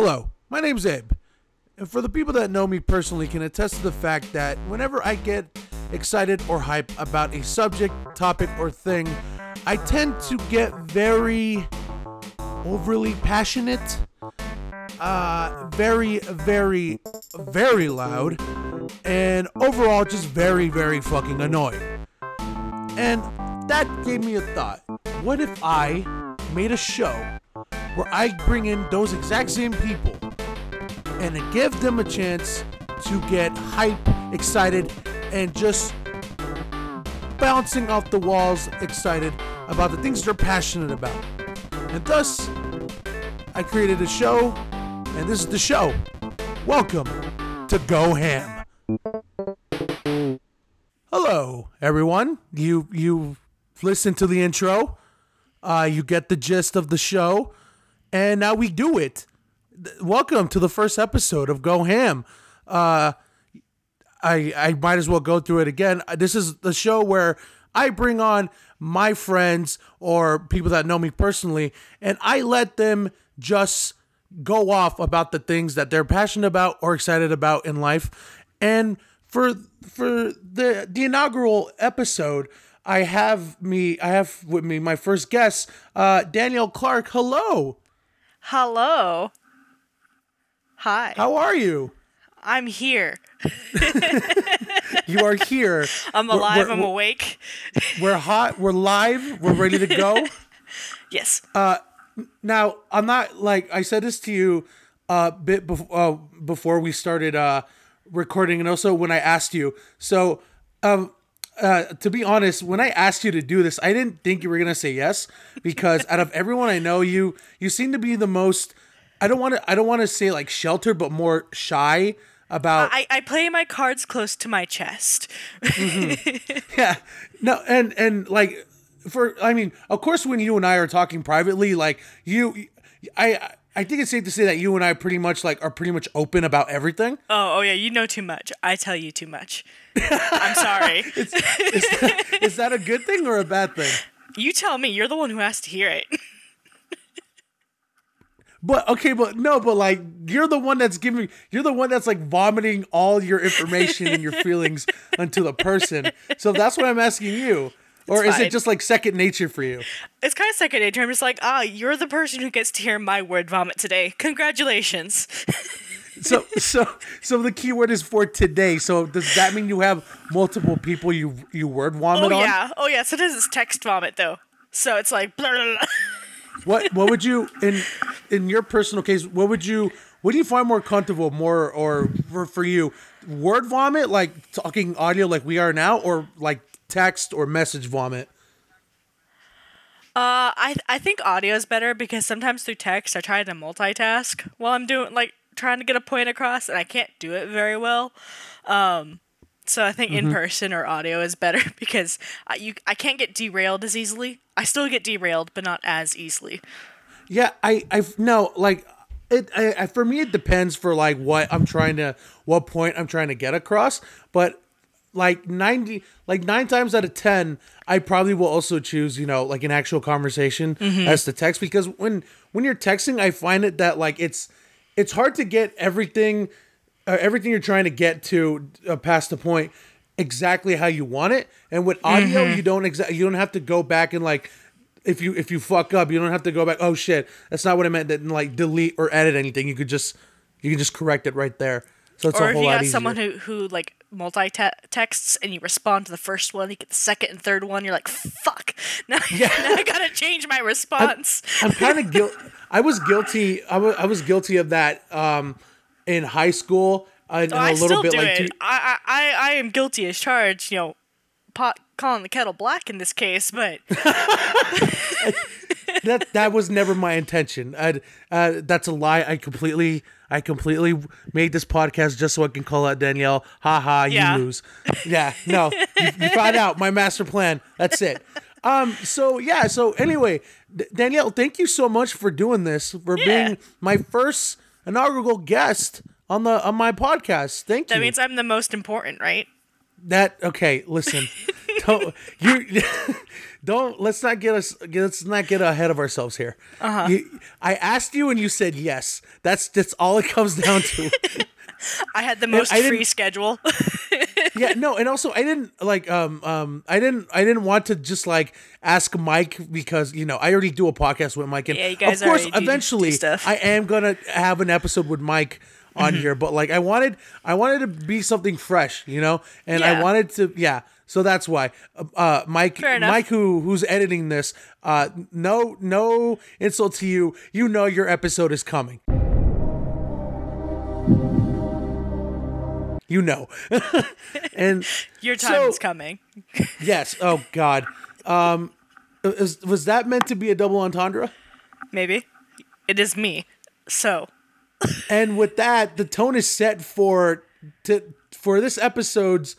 Hello, my name's Abe. And for the people that know me personally can attest to the fact that whenever I get excited or hype about a subject, topic, or thing, I tend to get very overly passionate, uh, very, very, very loud, and overall just very, very fucking annoying. And that gave me a thought. What if I made a show where I bring in those exact same people and give them a chance to get hype, excited, and just bouncing off the walls, excited about the things they're passionate about. And thus, I created a show, and this is the show. Welcome to Go Ham. Hello, everyone. You you listen to the intro. Uh, you get the gist of the show, and now we do it. Welcome to the first episode of Go Ham. Uh, I I might as well go through it again. Uh, This is the show where I bring on my friends or people that know me personally, and I let them just go off about the things that they're passionate about or excited about in life. And for for the the inaugural episode, I have me I have with me my first guest, uh, Danielle Clark. Hello, Hello. Hi. how are you? I'm here. You are here. I'm We're- alive. we're- I'm awake. We're hot. We're live. We're ready to go. Yes. now, I'm not like I said this to you a bit bef- uh, before we started uh, recording, and also when I asked you. So, um, uh, to be honest, when I asked you to do this, I didn't think you were gonna say yes because out of everyone I know, you you seem to be the most. I don't want to. I don't want to say like sheltered, but more shy about. I, I play my cards close to my chest. yeah no and and like for i mean of course when you and i are talking privately like you i i think it's safe to say that you and i pretty much like are pretty much open about everything Oh, oh yeah, you know too much. I tell you too much. I'm sorry. is that a good thing or a bad thing you tell me. You're the one who has to hear it. but okay but no but like you're the one that's giving you're the one that's like vomiting all your information and your feelings onto the person so that's what i'm asking you or is fine. it just like second nature for you It's kind of second nature. I'm just like, ah, you're the person who gets to hear my word vomit today. Congratulations. so so so the keyword is for today. So does that mean you have multiple people you you word vomit Oh on? Oh yeah. Oh yeah. Sometimes it's text vomit though. So it's like blah, blah, blah. What what would you in in your personal case? What would you what do you find more comfortable more or for, for you word vomit like talking audio like we are now or like text or message vomit? Uh, I I think audio is better because sometimes through text I try to multitask while I'm doing like trying to get a point across and I can't do it very well. Um, so I think in person or audio is better because I, you I can't get derailed as easily. I still get derailed, but not as easily. Yeah, I I no like it. I, I for me it depends for like what I'm trying to what point I'm trying to get across. But like ninety like nine times out of ten, I probably will also choose you know like an actual conversation as the text because when when you're texting, I find it that like it's it's hard to get everything uh, everything you're trying to get to uh, past the point exactly how you want it. And with audio you don't exactly you don't have to go back and like if you if you fuck up you don't have to go back oh shit that's not what i meant and like delete or edit anything. You could just you can just correct it right there so it's Or a if you got easier someone who who like multi texts and you respond to the first one, you get the second and third one, you're like, fuck. Now, now I gotta change my response. i'm kind of guilt i was guilty I wa- I was guilty of that um in high school and Oh, a I little still bit do like it. two, I, I, I am guilty as charged. You know, pot calling the kettle black in this case, but that that was never my intention. Uh, that's a lie. I completely, I completely made this podcast just so I can call out Danielle. Ha ha, you Yeah. lose. Yeah, no, you, you found out my master plan. That's it. Um. So yeah. So anyway, D- Danielle, thank you so much for doing this, for Yeah. being my first inaugural guest on the on my podcast. Thank that you. That means I'm the most important, right? That okay? Listen, don't you? don't let's not get us let's not get ahead of ourselves here. Uh-huh. I asked you and you said yes. That's that's all it comes down to. I had the most free schedule. yeah, no, and also I didn't like um um I didn't I didn't want to just like ask Mike because you know I already do a podcast with Mike and Yeah, you guys of course do- eventually do stuff. I am gonna have an episode with Mike on Mm-hmm. here, but like I wanted I wanted to be something fresh, you know, and I wanted to yeah. So that's why, uh, uh, Mike. Mike, who who's editing this, uh, no, no insult to you. You know your episode is coming. You know, and Your So- time is coming. Yes. Oh God. Um, is, was that meant to be a double entendre? Maybe. It is me. So, And with that, the tone is set for to for this episode's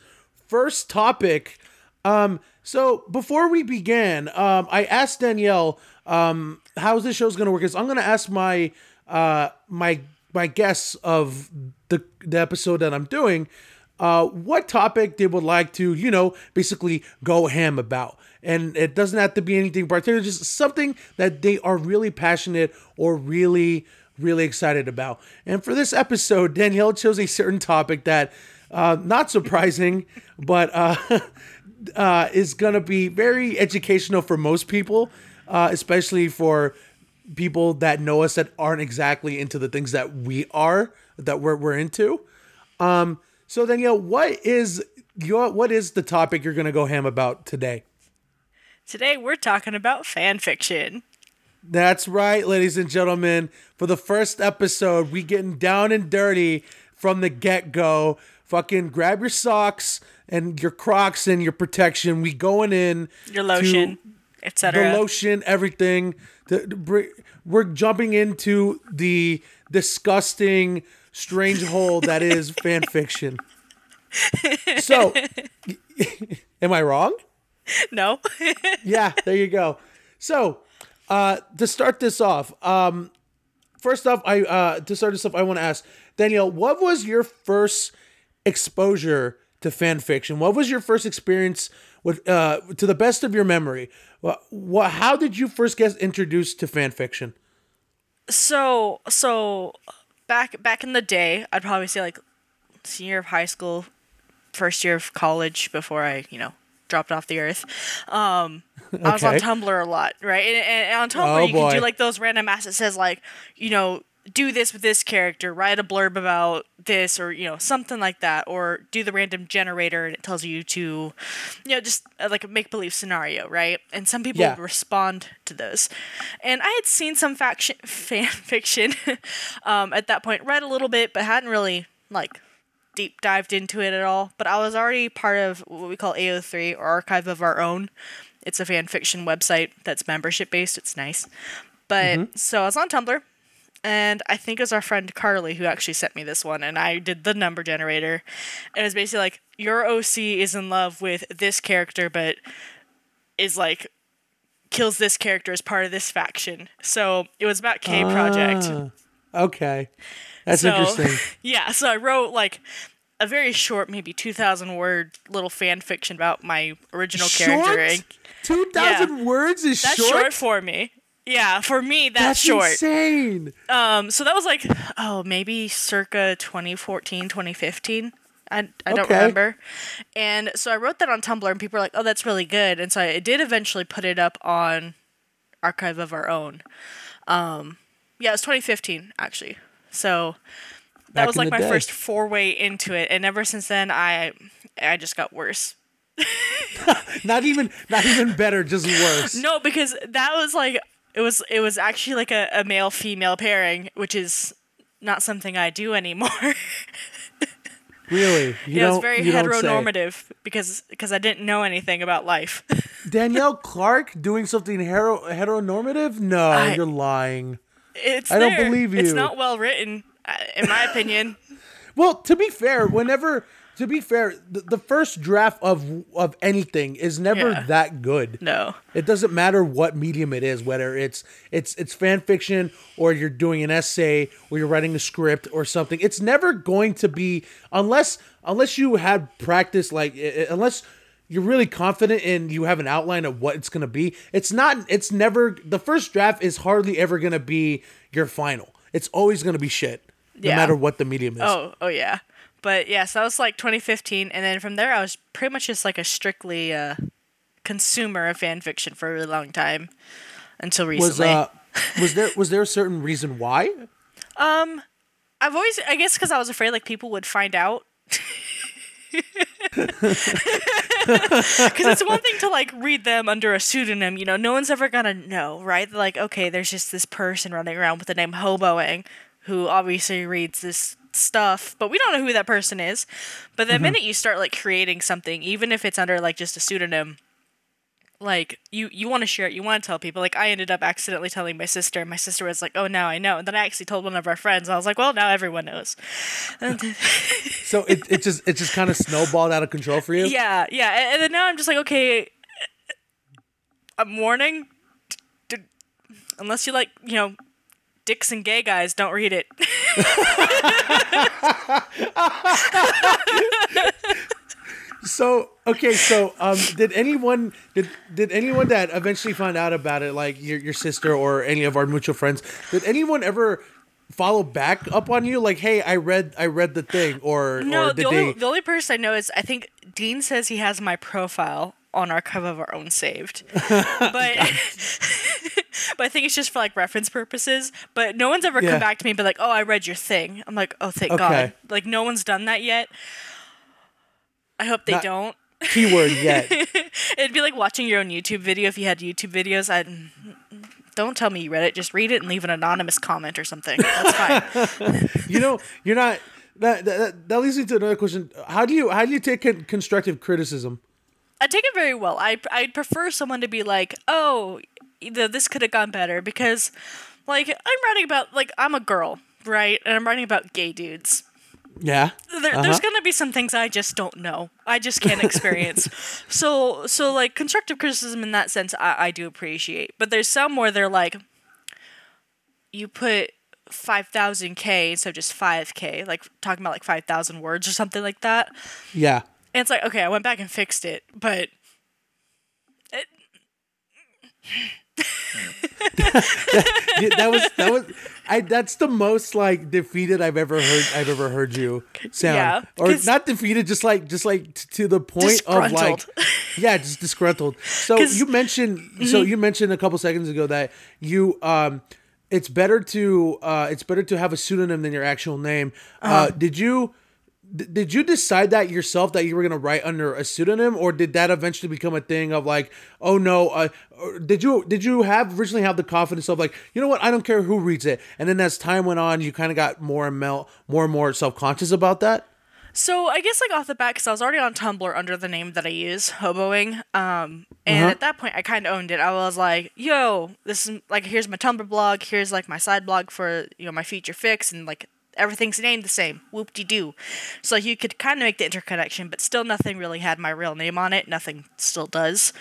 first topic. Um, so before we began, um, I asked Danielle, um, how's this show's gonna work? Is I'm gonna ask my uh my my guests of the the episode that I'm doing, uh, what topic they would like to, you know, basically go ham about. And it doesn't have to be anything particular, just something that they are really passionate or really, really excited about. And for this episode, Danielle chose a certain topic that, uh, not surprising, but uh, uh, is going to be very educational for most people, uh, especially for people that know us that aren't exactly into the things that we are, that we're, we're into. Um, so Danielle, what is your what is the topic you're gonna go ham about today? today we're talking about fan fiction. That's right, ladies and gentlemen. For the first episode, we getting down and dirty from the get go. Fucking grab your socks and your Crocs and your protection. We going in. Your lotion, lotion, the etc. lotion, everything. The, the we're jumping into the disgusting, strange hole that is fan fiction. So, am I wrong? no. Yeah, there you go. So, uh, to start this off, um, first off, I uh, to start this off, I want to ask Danielle, what was your first exposure to fan fiction? What was your first experience with, uh, to the best of your memory? What, what how did you first get introduced to fan fiction? so, so back back in the day, I'd probably say like senior of high school, first year of college before I, you know, dropped off the earth. Um, I was on Tumblr a lot, right? And, and on Tumblr, Oh, you can boy. do like those random ass that says like, you know, do this with this character, write a blurb about this, or you know, something like that, or do the random generator and it tells you to, you know, just uh, like a make believe scenario, right? And some people Yeah. respond to those. And I had seen some faction fan fiction um, at that point, read a little bit, but hadn't really like deep dived into it at all. But I was already part of what we call AO3 or Archive of Our Own. It's a fan fiction website that's membership based. It's nice. But so I was on Tumblr, and I think it was our friend Carly who actually sent me this one, and I did the number generator. And it was basically like your OC is in love with this character, but is like kills this character as part of this faction. So it was about K Project. Ah, okay, that's So- interesting. Yeah, so I wrote like a very short, maybe two thousand word little fan fiction about my original character. and Two thousand words is That's short. short? for me. Yeah, for me that's, That's short. insane. Um, so that was like oh maybe circa 2014, 2015. I, I don't Okay. remember. And so I wrote that on Tumblr, and people were like, "Oh, that's really good." And so I did eventually put it up on Archive of Our Own. Um, yeah, it was 2015 actually. So that Back was like my day. first foray into it, and ever since then, I I just got worse. Not even, not even better, just worse. No, because that was like it was it was actually like a, a male female pairing, which is not something I do anymore. Really, you yeah, it was very you heteronormative because because I didn't know anything about life. Danielle Clark doing something hero- heteronormative? No, I- you're lying. it's I don't there. believe It's not well written, uh, in my opinion. Well, to be fair, whenever to be fair, the, the first draft of of anything is never Yeah. that good. No. It doesn't matter what medium it is, whether it's it's it's fan fiction or you're doing an essay or you're writing a script or something. It's never going to be unless unless you had practice like unless you're really confident and you have an outline of what it's gonna be. It's not. It's never. The first draft is hardly ever gonna be your final. It's always gonna be shit, no Yeah. matter what the medium is. Oh, oh yeah. But yeah, so that was like 2015, and then from there I was pretty much just like a strictly uh, consumer of fan fiction for a really long time until was recently. uh, was there was there a certain reason why? um, I've always, I guess, because I was afraid like people would find out. Because it's one thing to like read them under a pseudonym, you know, no one's ever gonna know, right? They're like, okay, there's just this person running around with the name Hoboing who obviously reads this stuff, but we don't know who that person is. But the mm-hmm. minute you start like creating something, even if it's under like just a pseudonym, like you you want to share it, you want to tell people. Like I ended up accidentally telling my sister, and my sister was like, "Oh, now I know." And then I actually told one of our friends. I was like, "Well, now everyone knows." So it, it just it just kind of snowballed out of control for you. yeah, yeah, and, and then now I'm just like, okay, uh, I'm warning. Unless you like, you know, dicks and gay guys, don't read it. So okay, so um, did anyone did did anyone that eventually found out about it, like your your sister or any of our mutual friends, did anyone ever follow back up on you, like, hey, I read I read the thing, or No, or the only they? the only person I know is I think Dean says he has my profile on Archive of Our Own saved, but but I think it's just for like reference purposes. But no one's ever Yeah. come back to me and be like, "Oh, I read your thing." I'm like, "Oh, thank Okay. God!" Like no one's done that yet. I hope they Not- don't. Keyword yet. It'd be like watching your own YouTube video if you had YouTube videos. I mm, mm, don't tell me you read it. Just read it and leave an anonymous comment or something. That's fine. you know, you're not. That, that that leads me to another question. How do you how do you take con- constructive criticism? I take it very well. I I'd prefer someone to be like, "Oh, this could have gone better," because, like, I'm writing about like I'm a girl, right, and I'm writing about gay dudes. Yeah. There, Uh-huh. There's gonna be some things I just don't know. I just can't experience. so so like constructive criticism in that sense, I, I do appreciate. But there's some where they're like, you put five thousand k instead of just five k, like talking about like five thousand words or something like that. Yeah. And it's like, okay, I went back and fixed it, but it, Yeah, that was that was I that's the most like defeated I've ever heard I've ever heard you sound. Yeah, or not defeated just like just like t- to the point of like yeah, just disgruntled. So you mentioned so you mentioned a couple seconds ago that you um it's better to uh it's better to have a pseudonym than your actual name. uh did you D- did you decide that yourself that you were gonna write under a pseudonym, or did that eventually become a thing of like, oh no, uh, did you did you have originally have the confidence of like, you know what, I don't care who reads it, and then as time went on, you kind of got more and mel- more and more self conscious about that. So I guess like off the bat, because I was already on Tumblr under the name that I use, hoboing. Um, and Uh-huh. at that point, I kind of owned it. I was like, "Yo, this is like here's my Tumblr blog. Here's like my side blog for you know my feature fix, and like everything's named the same. Whoop de doo." So you could kind of make the interconnection, but still nothing really had my real name on it. Nothing still does.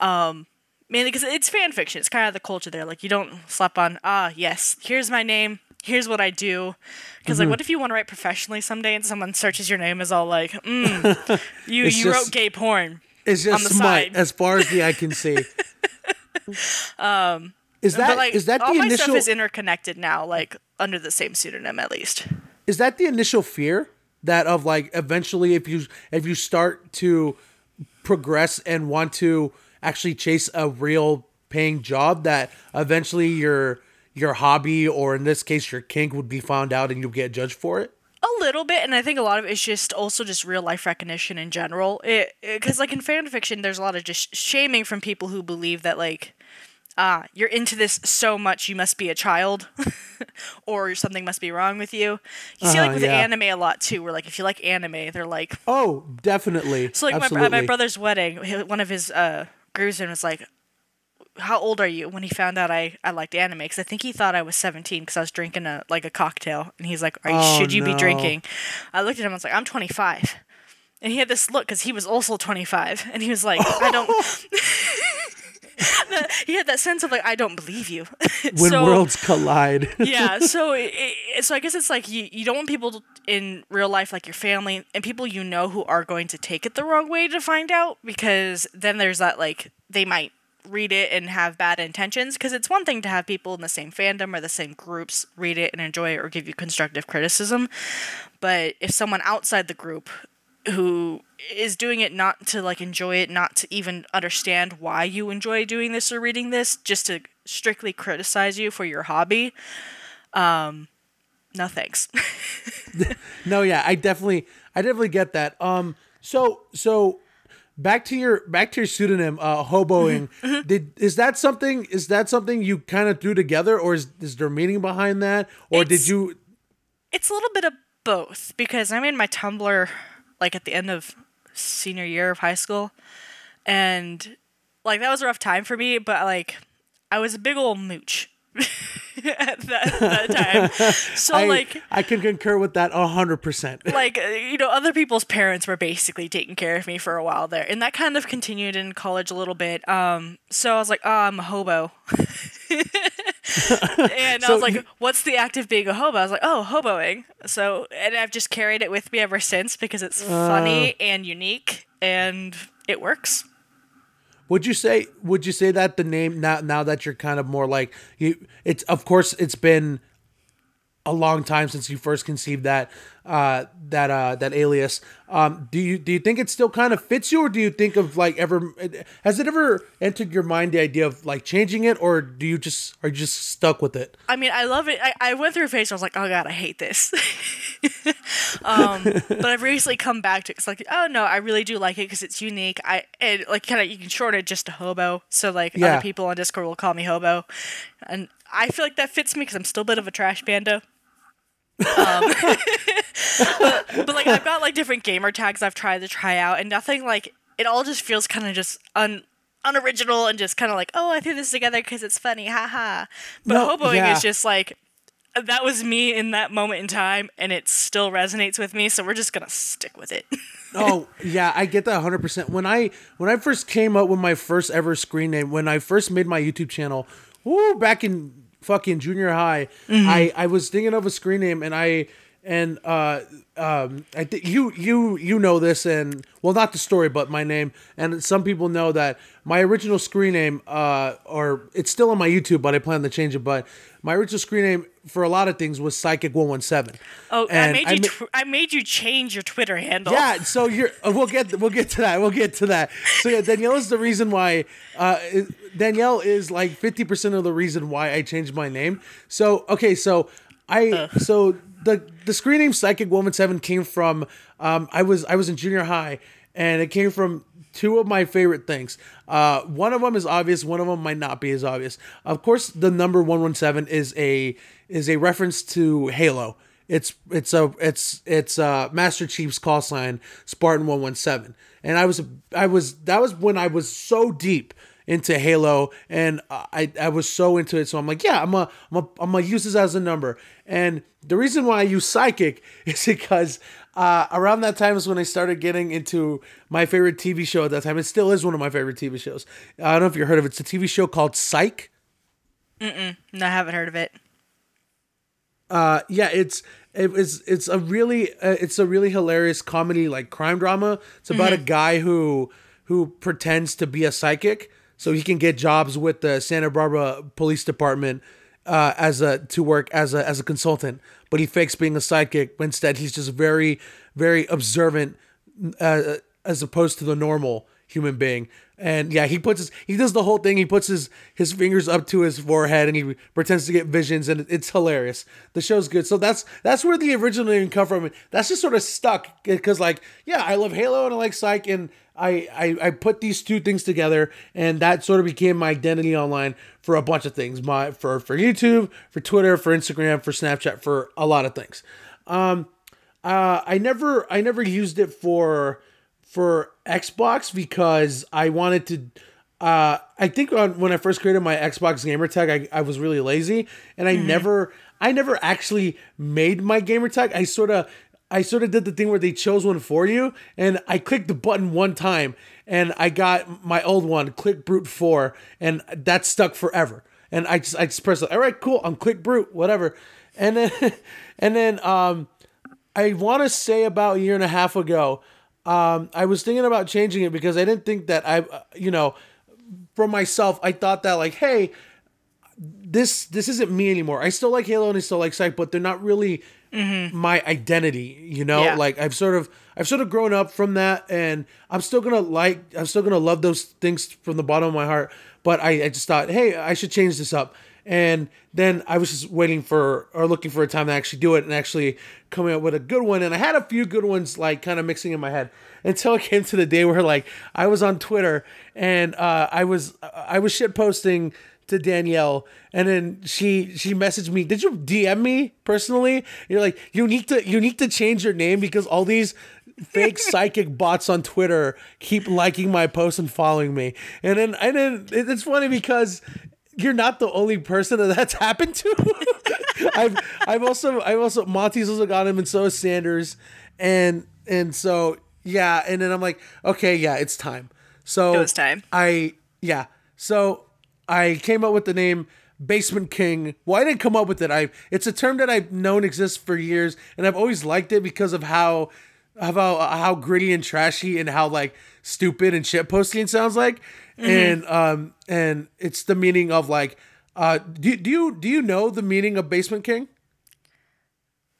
Um, mainly because it's fan fiction. It's kind of the culture there. Like you don't slap on, ah, yes, here's my name. Here's what I do. Because Mm-hmm. like, what if you want to write professionally someday and someone searches your name as all like, mm, you It's you just- wrote gay porn. It's just On the smut side. as far as the eye can see. um, is that but like, is that all the my initial stuff is interconnected now, like under the same pseudonym at least. is that the initial fear that of like eventually if you if you start to progress and want to actually chase a real paying job that eventually your your hobby or in this case your kink would be found out and you'll get judged for it A little bit, and I think a lot of it's just also just real life recognition in general. It because like in fan fiction, there's a lot of just shaming from people who believe that like, ah, you're into this so much you must be a child, or something must be wrong with you. You see like Uh-huh, with yeah. anime a lot too, where like if you like anime, they're like, oh definitely so like my, at my brother's wedding, one of his uh groomsmen was like. How old are you? When he found out I, I liked anime, because I think he thought I was seventeen because I was drinking a like a cocktail, and he's like, "Are you? Oh, should you be drinking?" I looked at him. And I was like, "I'm 25," and he had this look because he was also 25, and he was like, "I don't." he had that sense of like I don't believe you. when so, worlds collide. yeah, so it, it, so I guess it's like you you don't want people in real life like your family and people you know who are going to take it the wrong way to find out because then there's that like they might read it and have bad intentions because it's one thing to have people in the same fandom or the same groups read it and enjoy it or give you constructive criticism but if someone outside the group who is doing it not to like enjoy it not to even understand why you enjoy doing this or reading this just to strictly criticize you for your hobby um no thanks no, yeah, I definitely, I definitely get that. Um, so, so back to your back to your pseudonym, uh, hoboing. Mm-hmm, Did is that something? Is that something you kind of threw together, or is is there meaning behind that, or did you? it's a little bit of both because I made my Tumblr like at the end of senior year of high school, and like that was a rough time for me. But like, I was a big old mooch at that, that time. So I, like, I can concur with that hundred percent. like uh, you know, other people's parents were basically taking care of me for a while there, and that kind of continued in college a little bit. Um, so I was like, oh, I'm a hobo. and I was like, you- "What's the act of being a hobo?" I was like, "Oh, hoboing." So, and I've just carried it with me ever since because it's Uh. funny and unique, and it works. Would you say? Would you say that the name now? Now that you're kind of more like you, it's of course it's been a long time since you first conceived that uh that uh that alias um do you do you think it still kind of fits you or do you think of like ever has it ever entered your mind the idea of like changing it or do you just are you just stuck with it I mean, I love it. I, I went through a phase where I was like, "Oh God, I hate this," um, but I've recently come back to it. It's like, oh no, I really do like it because it's unique. I and like kind of you can shorten it just to hobo. So like Yeah. other people on Discord will call me hobo, and I feel like that fits me because I'm still a bit of a trash panda. Um, but, but like I've got like different gamer tags I've tried to try out, and nothing like it all just feels kind of just un unoriginal and just kind of like oh I threw this together because it's funny, haha. But No, hoboing yeah. is just like that was me in that moment in time, and it still resonates with me. So we're just gonna stick with it. oh yeah i get that 100% when i when i first came up with my first ever screen name when i first made my youtube channel woo, back in fucking junior high mm-hmm. i i was thinking of a screen name and i and uh um i think you you you know this and well not the story but my name and some people know that my original screen name uh or it's still on my youtube but i plan to change it but my original screen name for a lot of things was psychic 117 Oh, I And made I you. ma- tw- I made you change your Twitter handle. yeah, so you're. Uh, we'll get. We'll get to that. We'll get to that. So yeah, Danielle is the reason why. Uh, Danielle is like fifty percent of the reason why I changed my name. So okay, so I so the the screen name Psychic Woman Seven came from. Um, I was I was in junior high, and it came from two of my favorite things. Uh, one of them is obvious. One of them might not be as obvious. Of course, the number one one seven is a is a reference to Halo. It's it's a it's it's uh Master Chief's call sign Spartan one one seven, and I was I was that was when I was so deep into Halo, and I I was so into it. So I'm like, yeah, I'm a I'm a I'm gonna use this as a number. And the reason why I use psychic is because uh, around that time is when I started getting into my favorite TV show at that time. It still is one of my favorite TV shows. I don't know if you heard of it. It's a TV show called Psych. Mm-mm, No, I haven't heard of it. uh yeah it's it's it's a really uh, it's a really hilarious comedy like crime drama it's about a guy who who pretends to be a psychic so he can get jobs with the santa barbara police department uh as a to work as a as a consultant but he fakes being a psychic but instead he's just very very observant uh, as opposed to the normal human being. And yeah, he puts his he does the whole thing. He puts his his fingers up to his forehead and he pretends to get visions, and it's hilarious. The show's good. So that's that's where the original name come from. That's just sort of stuck because like yeah, I love Halo and I like Psych, and I, I I put these two things together, and that sort of became my identity online for a bunch of things. My for for YouTube, for Twitter, for Instagram, for Snapchat, for a lot of things. Um, uh, I never I never used it for for Xbox because I wanted to. Uh, I think on, when I first created my Xbox gamer tag, I, I was really lazy, and I never I never actually made my gamer tag. I sort of I sort of did the thing where they chose one for you, and I clicked the button one time, and I got my old one, Click Brute Four, and that stuck forever. And I just I just pressed all right, cool, I'm Click Brute, whatever. And then and then um, I want to say about a year and a half ago, um, I was thinking about changing it because I didn't think that I, uh, you know, for myself, I thought that like, hey, this this isn't me anymore. I still like Halo and I still like Psych, but they're not really my identity. You know, Yeah. like I've sort of I've sort of grown up from that, and I'm still gonna like I'm still gonna love those things from the bottom of my heart. But I, I just thought, hey, I should change this up. And then I was just waiting for or looking for a time to actually do it and actually coming up with a good one. And I had a few good ones like kind of mixing in my head until it came to the day where like I was on Twitter and uh, I was I was shit posting to Danielle and then she she messaged me. Did you DM me personally? You're like you need to you need to change your name because all these fake psychic bots on Twitter keep liking my posts and following me. And then and then it's funny because you're not the only person that that's happened to. I've I've also I've also Monty's also got him and so is Sanders. And and so yeah and then I'm like okay yeah it's time. So It was time. I yeah. So I came up with the name Basement King. Well, I didn't come up with it. I it's a term that I've known exists for years, and I've always liked it because of how how how gritty and trashy and how like stupid and shit posting sounds like. And um and it's the meaning of like uh do, do you do you know the meaning of Basement King?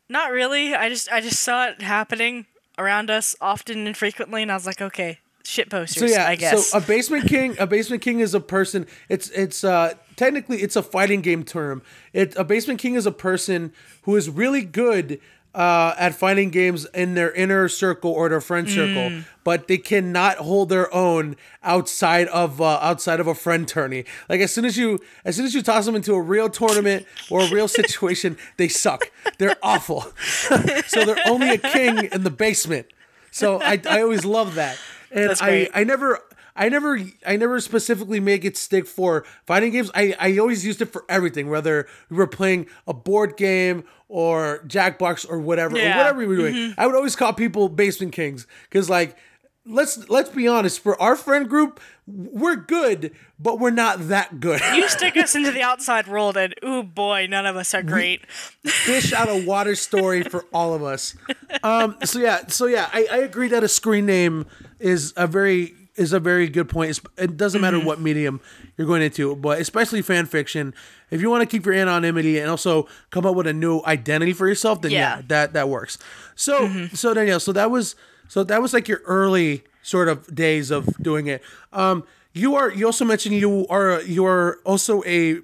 Not really. I just I just saw it happening around us often and frequently, and I was like, okay, shit posters. So yeah, I guess. so a basement king, a basement king is a person. It's it's uh technically it's a fighting game term. It a basement king is a person who is really good uh, at fighting games in their inner circle or their friend circle, Mm. but they cannot hold their own outside of uh, outside of a friend tourney. Like as soon as you as soon as you toss them into a real tournament or a real situation, they suck. They're awful. so they're only a king in the basement. So I, I always love that. And I. I never I never I never specifically make it stick for fighting games. I, I always used it for everything, whether we were playing a board game or Jackbox or whatever, or whatever we were doing. Mm-hmm. I would always call people basement kings because like let's let's be honest, for our friend group, we're good, but we're not that good. you stick us into the outside world, and oh boy, none of us are great. fish out of water story for all of us. Um, so yeah, so yeah, I, I agree that a screen name is a very is a very good point. It doesn't matter what medium you're going into, but especially fan fiction. If you want to keep your anonymity and also come up with a new identity for yourself, then yeah, Yeah. that that works. So so Danielle, so that was so that was like your early sort of days of doing it. Um, you are you also mentioned you are you are also a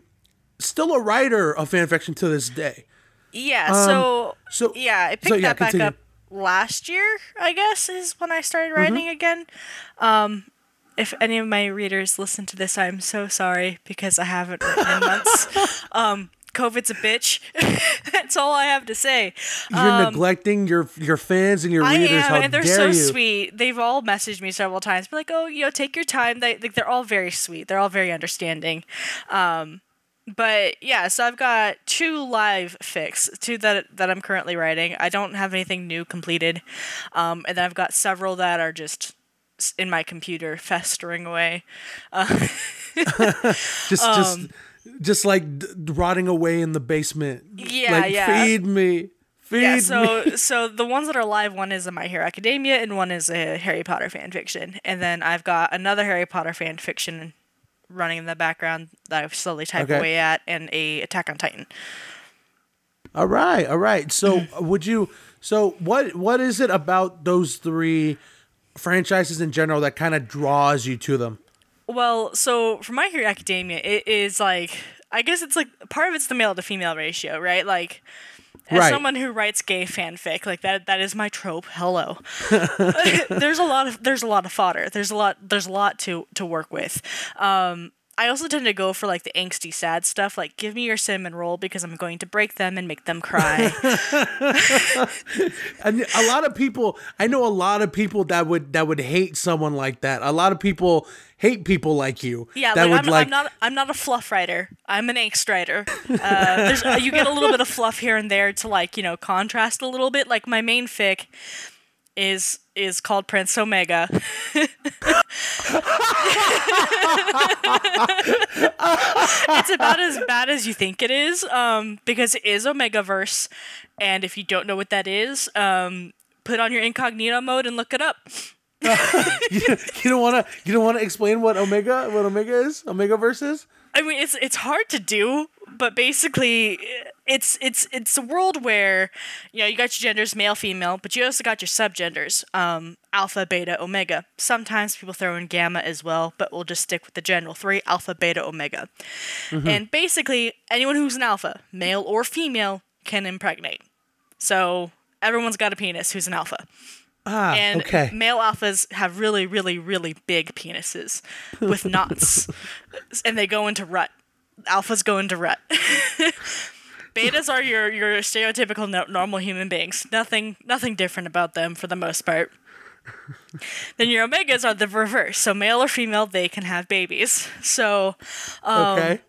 still a writer of fan fiction to this day. Yeah. so Um, so- yeah, I picked so, yeah, that back continue. up last year. I guess is when I started Mm-hmm. writing again. Um, if any of my readers listen to this, I'm so sorry because I haven't written in months. um, COVID's a bitch. That's all I have to say. You're neglecting your your fans and your Um, I readers. am, How and they're so you? sweet. They've all messaged me several times, be like, "Oh, you know, take your time." They, like, they're all very sweet. They're all very understanding. Um, but yeah, so I've got two live fics, two that that I'm currently writing. I don't have anything new completed, um, and then I've got several that are just in my computer festering away. Just just just like d- rotting away in the basement. Yeah, like, yeah. Feed me. Feed Yeah, me. so so the ones that are live, one is a My Hero Academia and one is a Harry Potter fan fiction. And then I've got another Harry Potter fan fiction running in the background that I've slowly typed Okay. away at and a Attack on Titan. All right, all right. So would you? So what? What is it about those three franchises in general that kind of draws you to them? Well, so for My Hero Academia, it is like I guess it's like part of it's the male to female ratio, right? Like as Right. someone who writes gay fanfic, like that that is my trope. Hello. there's a lot of there's a lot of fodder. There's a lot there's a lot to to work with. Um I also tend to go for like the angsty sad stuff, like give me your cinnamon roll because I'm going to break them and make them cry. And a lot of people, I know a lot of people that would that would hate someone like that. A lot of people hate people like you. Yeah, that like, would I'm, like. I'm not I'm not a fluff writer. I'm an angst writer. Uh, there's uh, you get a little bit of fluff here and there to like you know contrast a little bit. Like my main fic is is called Prince Omega, it's about as bad as you think it is, um, because it is Omegaverse, and if you don't know what that is, um, put on your incognito mode and look it up. you, you don't want to. You don't want to explain what Omega, what Omega is, Omegaverse is. I mean, it's it's hard to do, but basically, it's it's it's a world where you know you got your genders male, female, but you also got your subgenders, um, alpha, beta, omega. Sometimes people throw in gamma as well, but we'll just stick with the general three: alpha, beta, omega. And basically, anyone who's an alpha, male or female, can impregnate. So everyone's got a penis who's an alpha. Ah, And okay. male alphas have really, really, really big penises with knots, and they go into rut. Alphas go into rut. Betas are your your stereotypical no- normal human beings. Nothing nothing different about them for the most part. then your omegas are the reverse. So male or female, they can have babies. So um, okay.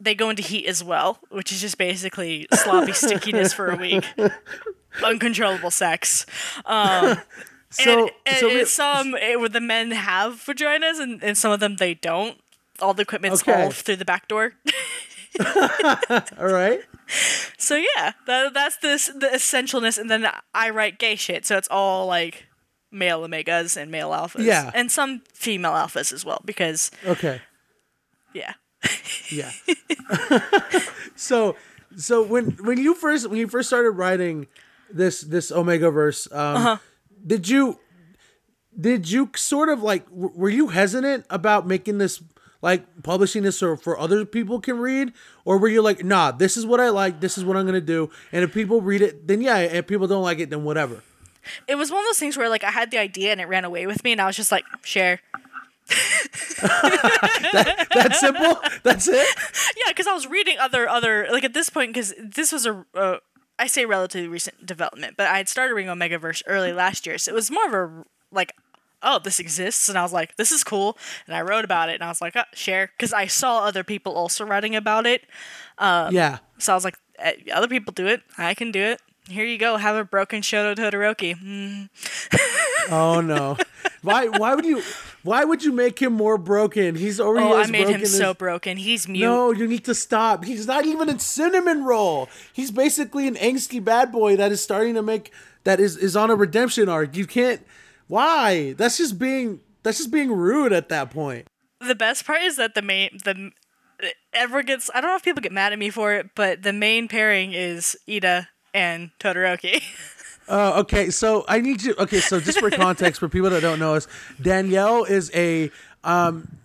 they go into heat as well, which is just basically sloppy stickiness for a week. Uncontrollable sex. Um, So, and, and so re- some where the men have vaginas and, and some of them they don't. All the equipment's Okay. all through the back door. all right. so yeah, that, that's this the essentialness. And then I write gay shit, so it's all like male omegas and male alphas. Yeah. and some female alphas as well because Okay. yeah. Yeah. so, so when when you first when you first started writing this this Omega verse, um, Uh-huh. did you did you sort of like were you hesitant about making this like publishing this or for other people can read or were you like nah this is what i like this is what i'm gonna do and if people read it then yeah and if people don't like it then whatever It was one of those things where like I had the idea and it ran away with me, and I was just like, share. that's simple that's it Yeah, because I was reading other other like at this point because this was a uh, I say relatively recent development, but I had started reading Omegaverse early last year, so it was more of a like. Oh, this exists, and I was like, "This is cool," and I wrote about it, and I was like, oh, "Share," because I saw other people also writing about it, yeah so I was like, eh, "Other people do it, I can do it." Here you go, have a broken Shoto Todoroki. Mm. oh no why why would you why would you make him more broken he's already Oh, I made him as- so broken. He's mute. No, you need to stop. He's not even a cinnamon roll. He's basically an angsty bad boy that is starting to make that is is on a redemption arc. You can't. Why? That's just being that's just being rude at that point. the best part is that the main the ever gets I don't know if people get mad at me for it, but the main pairing is Iida and Todoroki. Uh, okay, so I need you. Okay, so just for context, for people that don't know us, Danielle is a um,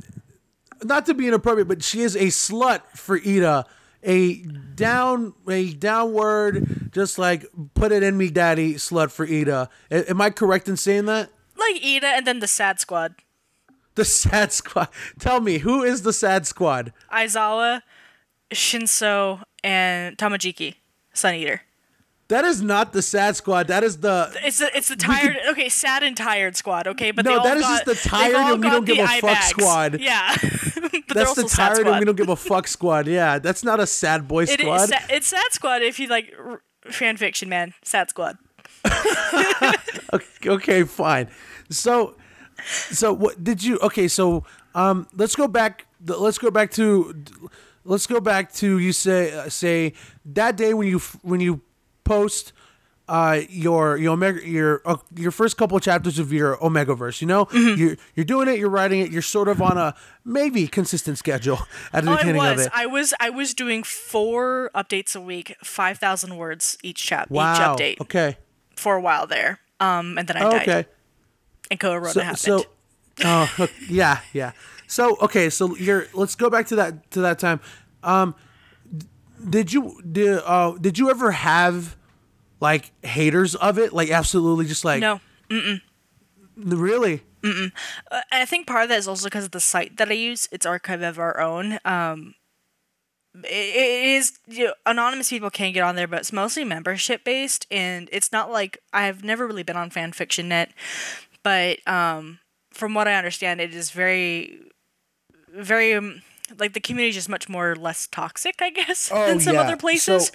not to be inappropriate, but she is a slut for Iida. A down, a downward, just like put it in me, daddy, slut for Iida. Am I correct in saying that? Like Iida and then the Sad Squad. The sad squad. Tell me, who is the sad squad? Aizawa, Shinso, and Tamajiki, Sun Eater. That is not the sad squad. That is the It's the it's the tired okay, sad and tired squad, okay? But they No, that is got, just the tired and we don't give a fuck squad. Yeah. but that's the tired and we don't give a fuck squad. Yeah, that's not a sad boy squad. is sa- it's sad squad if you like r- fan fiction, man. Sad squad. Okay, okay, fine. So, so what did you? Okay, so um, let's go back. Let's go back to. Let's go back to you say uh, say that day when you when you post uh your your omega your uh, your first couple of chapters of your omega verse you know Mm-hmm. you're you're doing it you're writing it you're sort of on a maybe consistent schedule at the Oh, I beginning of it I was. I was doing four updates a week, five thousand words each chap, wow each update okay for a while there. Um, and then I oh, died, okay and Corona so, happened. so oh yeah yeah so okay so you're let's go back to that to that time um did you did uh did you ever have like haters of it like absolutely just like no, Mm-mm. really And I think part of that is also because of the site that I use. It's Archive of Our Own. Um, it, is you know, anonymous people can get on there, but it's mostly membership based, and it's not like I've never really been on FanFiction.Net, but um, from what I understand, it is very, very. Um, like the community is just much more less toxic, I guess, Oh, than some yeah. other places.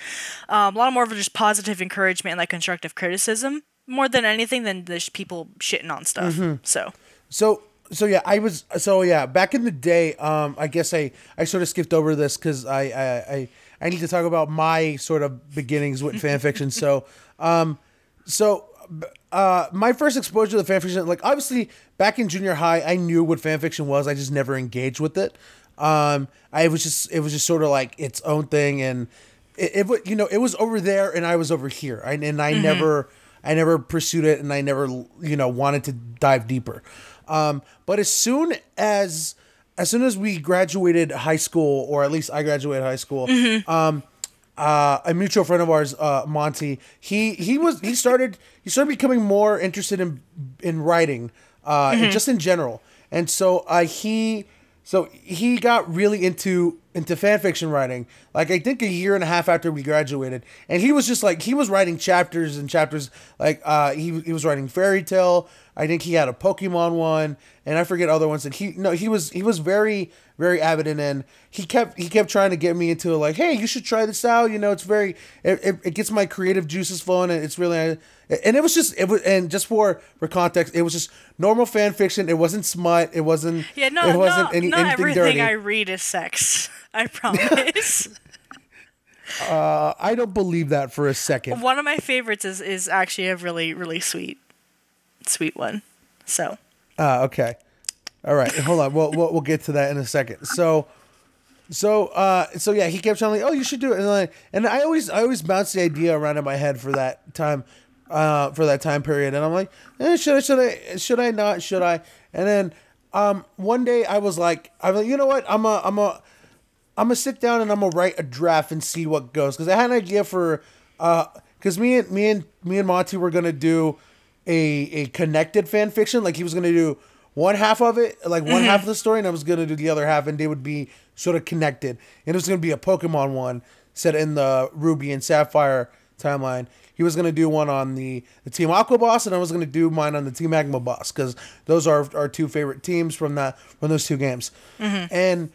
So- um, a lot more of just positive encouragement and like constructive criticism, more than anything than just people shitting on stuff. Mm-hmm. So so so yeah, I was so yeah back in the day. Um, I guess I I sort of skipped over this because I, I I I need to talk about my sort of beginnings with fan fiction. So um, so uh, my first exposure to fan fiction, like obviously back in junior high, I knew what fan fiction was. I just never engaged with it. Um, I was just it was just sort of like its own thing, and it, it you know it was over there, and I was over here, I, and I never I never pursued it, and I never you know wanted to dive deeper. Um, but as soon as as soon as we graduated high school, or at least I graduated high school, um, uh, a mutual friend of ours, uh, Monty, he he was he started he started becoming more interested in in writing, uh, and just in general, and so uh, he so he got really into into fan fiction writing. Like I think a year and a half after we graduated, and he was just like he was writing chapters and chapters. Like uh, he he was writing fairy tale. I think he had a Pokemon one, and I forget other ones. And he no, he was he was very very avid in, and he kept he kept trying to get me into like, hey, you should try this out. You know, it's very it, it, it gets my creative juices flowing, and it's really and it was just it was and just for for context, it was just normal fan fiction. It wasn't smut. It wasn't Yeah, no, it wasn't not, any, not everything dirty. I read is sex. I promise. Uh, I don't believe that for a second. One of my favorites is is actually a really really sweet, sweet one. So Uh, okay. All right. Hold on. We'll, we'll we'll get to that in a second. So, so uh, so yeah, he kept telling me, "Oh, you should do it," and like, and I always I always bounce the idea around in my head for that time, uh, for that time period, and I'm like, eh, should I should I should I not should I? And then um, one day I was like, I'm like, you know what? I'm a I'm a I'm gonna sit down and I'm gonna write a draft and see what goes because I had an idea for uh because me and me and me and Monty were gonna do a a connected fan fiction. Like he was gonna do one half of it like one half of the story and I was gonna do the other half and they would be sort of connected. And it was gonna be a Pokemon one set in the Ruby and Sapphire timeline. He was gonna do one on the, the Team Aqua boss, and I was gonna do mine on the Team Magma boss because those are our two favorite teams from that from those two games. And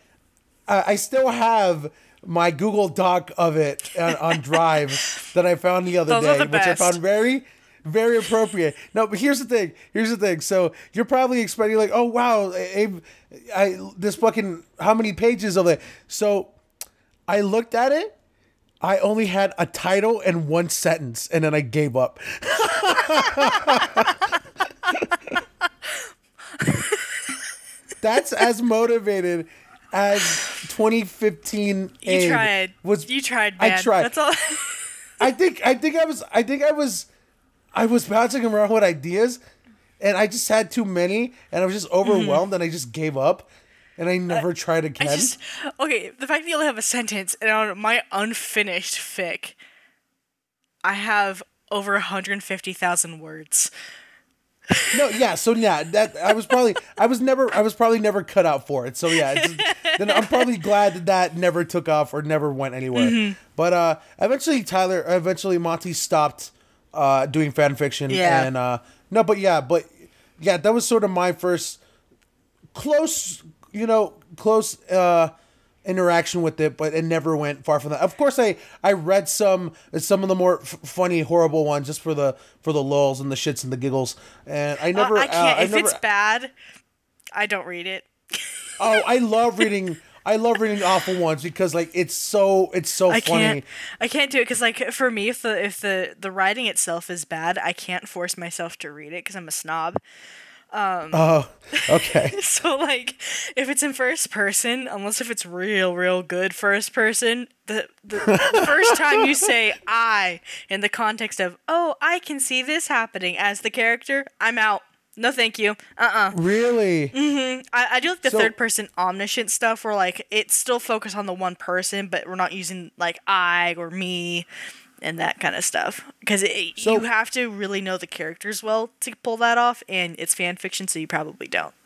I I still have my Google Doc of it uh, on, on Drive that I found the other Those day, which I found very, very appropriate. No, but here's the thing. Here's the thing. So you're probably expecting like, oh wow, Abe, I this fucking how many pages of it? So I looked at it. I only had a title and one sentence, and then I gave up. That's as motivated as 2015 you tried. was. you tried, I tried. That's all. I think I think I was I think I was I was bouncing around with ideas and I just had too many and I was just overwhelmed and I just gave up and I never tried I again. just okay. The fact that you only have a sentence and on my unfinished fic, I have over 150,000 words. no, yeah, so yeah, that I was probably I was never I was probably never cut out for it. So yeah, then I'm probably glad that that never took off or never went anywhere. Mm-hmm. But uh eventually Tyler eventually Monty stopped uh doing fan fiction Yeah. and uh no, but yeah, but yeah, that was sort of my first close, you know, close uh interaction with it, but it never went far from that. Of course, I I read some some of the more f- funny, horrible ones just for the for the lulls and the shits and the giggles, and I Uh, never. I can't. uh, I if never, it's bad, I don't read it. oh, I love reading. I love reading awful ones because like it's so it's so I funny. can't. I can't do it because like for me, if the if the the writing itself is bad, I can't force myself to read it because I'm a snob. Um, Oh, okay. So like, if it's in first person, unless if it's real, real good first person, the the, the first time you say "I" in the context of "Oh, I can see this happening" as the character, I'm out. No, thank you. Uh uh really? Mhm. I, I do like the So- third person omniscient stuff where like it's still focused on the one person, but we're not using like I or me and that kind of stuff because So- you have to really know the characters well to pull that off, and it's fan fiction, so you probably don't.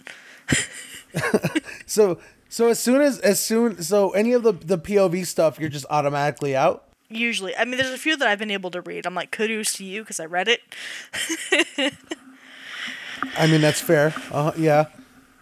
So so as soon as as soon so any of the the POV stuff, you're just automatically out. Usually, I mean, there's a few that I've been able to read. I'm like, kudos to you because I read it. I mean that's fair. Uh, yeah.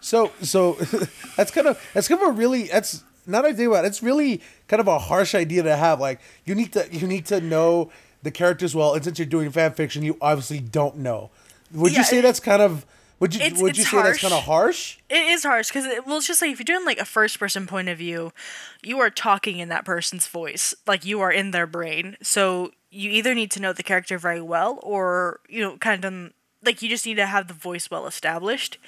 So so that's kind of that's kind of a really that's not I think about it, it's really kind of a harsh idea to have. Like you need to you need to know the characters well, and since you're doing fan fiction, you obviously don't know. Would Yeah, you say it- that's kind of Would you It's- would you say that's kind of harsh? It is harsh because it, well, it's just like if you're doing like a first person point of view, you are talking in that person's voice, like you are in their brain. So you either need to know the character very well, or you know, kind of like you just need to have the voice well established.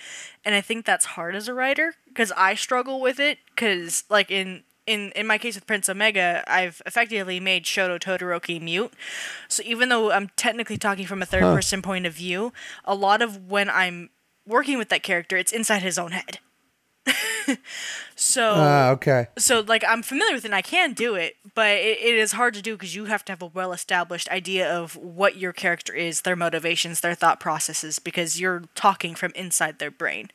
And I think that's hard as a writer because I struggle with it because like in. In, in my case with Prince Omega, I've effectively made Shoto Todoroki mute. So even though I'm technically talking from a third person point of view, a lot of when I'm working with that character, it's inside his own head. so Ah, okay. so like I'm familiar with it and I can do it, but it, it is hard to do because you have to have a well established idea of what your character is, their motivations, their thought processes, because you're talking from inside their brain.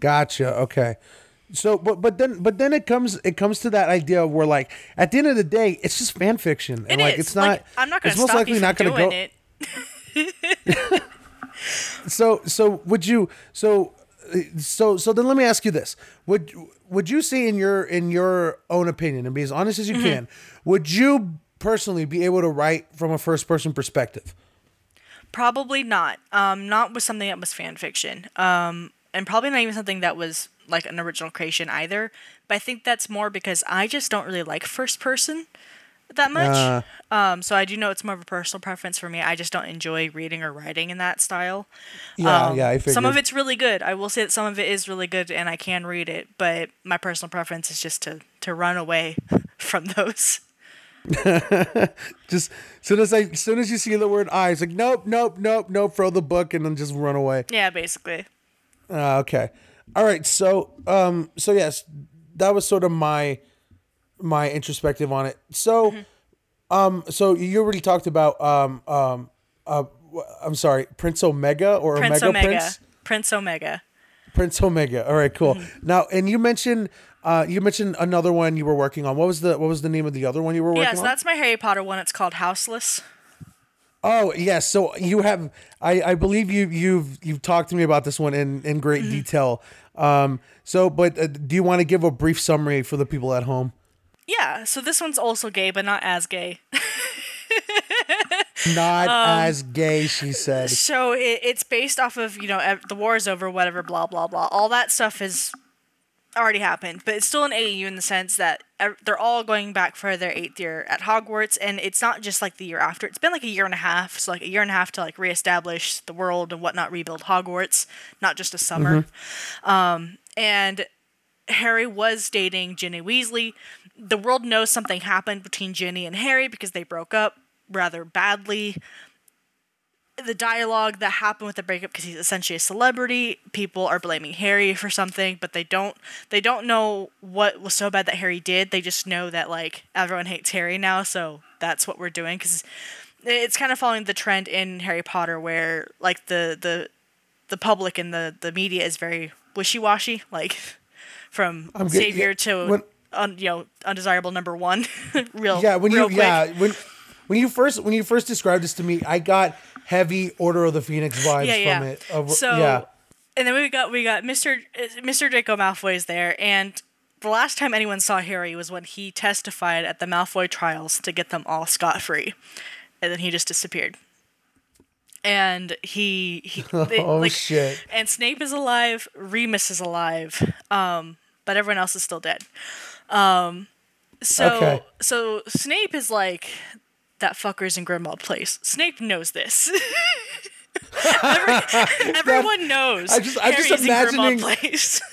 Gotcha. Okay. So, but but then but then it comes it comes to that idea where like at the end of the day, it's just fan fiction, and It like is. it's not. like, I'm not gonna it's most stop likely you from not doing go. it. So so would you so so so then let me ask you this: would would you say in your in your own opinion and be as honest as you Mm-hmm. can, would you personally be able to write from a first person perspective? Probably not. Um, not with something that was fan fiction. Um, and probably not even something that was like an original creation either. But I think that's more because I just don't really like first person that much. Uh. um, so I do know it's more of a personal preference for me. I just don't enjoy reading or writing in that style. Yeah, Um, yeah, I figured. Some of it's really good. I will say that some of it is really good, and I can read it. But my personal preference is just to to run away from those. just as soon as I soon as you see the word eyes, like nope, nope, nope, nope, throw the book and then just run away. Yeah, basically. Uh, okay. All right. So, um, so yes, that was sort of my my introspective on it. So, Mm-hmm. um, so you already talked about um um uh, I'm sorry, Prince Omega or Prince Omega, Omega. Prince Prince Omega. Prince Omega. All right, cool. Mm-hmm. Now, and you mentioned uh you mentioned another one you were working on. What was the what was the name of the other one you were working Yeah, so on? Yes, that's my Harry Potter one. It's called Houseless. Oh yes, so you have I, I believe you you've you've talked to me about this one in in great Mm-hmm. detail. Um so but uh, do you want to give a brief summary for the people at home? Yeah, so this one's also gay, but not as gay. Not Um, as gay, she said. So it, it's based off of you know the war is over, whatever, blah blah blah. All that stuff has already happened, but it's still an AAU in the sense that they're all going back for their eighth year at Hogwarts, and it's not just like the year after. It's been like a year and a half, so like a year and a half to like reestablish the world and whatnot, rebuild Hogwarts, not just a summer. Um, and Harry was dating Ginny Weasley. The world knows something happened between Ginny and Harry because they broke up rather badly. The dialogue that happened with the breakup because he's essentially a celebrity, people are blaming Harry for something, but they don't they don't know what was so bad that Harry did. They just know that like everyone hates Harry now, so that's what we're doing cuz it's kind of following the trend in Harry Potter where like the the the public and the the media is very wishy-washy like from good- savior yeah, to when- un, you know undesirable number 1 real Yeah, when you quick. yeah, when when you first when you first described this to me, I got heavy Order of the Phoenix vibes yeah, yeah. from it. Of, so, yeah. and then we got we got Mr. Mr. Draco Malfoy is there, and the last time anyone saw Harry was when he testified at the Malfoy trials to get them all scot free, and then he just disappeared. And he, he they, Oh like, shit. and Snape is alive, Remus is alive, um, but everyone else is still dead. Um, so Okay. so Snape is like that fucker's in Grimmauld Place. Snape knows this. Every- everyone knows. I just- I'm just imagining- in Grimmauld Place.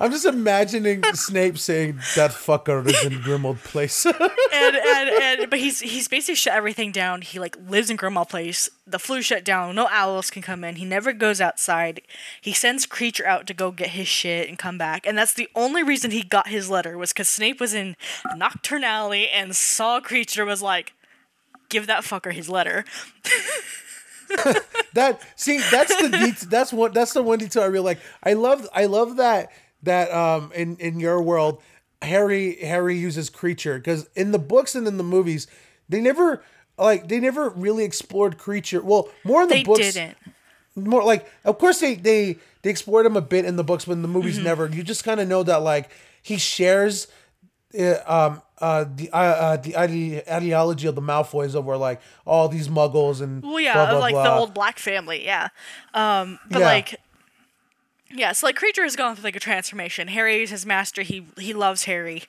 I'm just imagining Snape saying that fucker is in Grimmauld Place. and, and and but he's he's basically shut everything down. He like lives in Grimmauld Place. The Floo shut down. No owls can come in. He never goes outside. He sends Kreacher out to go get his shit and come back. And that's the only reason he got his letter was because Snape was in Knockturn Alley and saw Kreacher was like, give that fucker his letter. that see that's the that's what that's the one detail I really like. I love I love that that um in in your world Harry Harry uses Kreacher because in the books and in the movies they never like they never really explored Kreacher. Well, more in the They books didn't. more like of course they they they explored him a bit in the books but in the movies Mm-hmm. never you just kind of know that like he shares uh, um uh the uh, uh the ide- ideology of the Malfoys over like all these Muggles and Well, yeah, blah, blah, like the old black family, yeah. Um, but Yeah. like, yeah, so like Kreacher has gone through like a transformation. Harry is his master. He he loves Harry,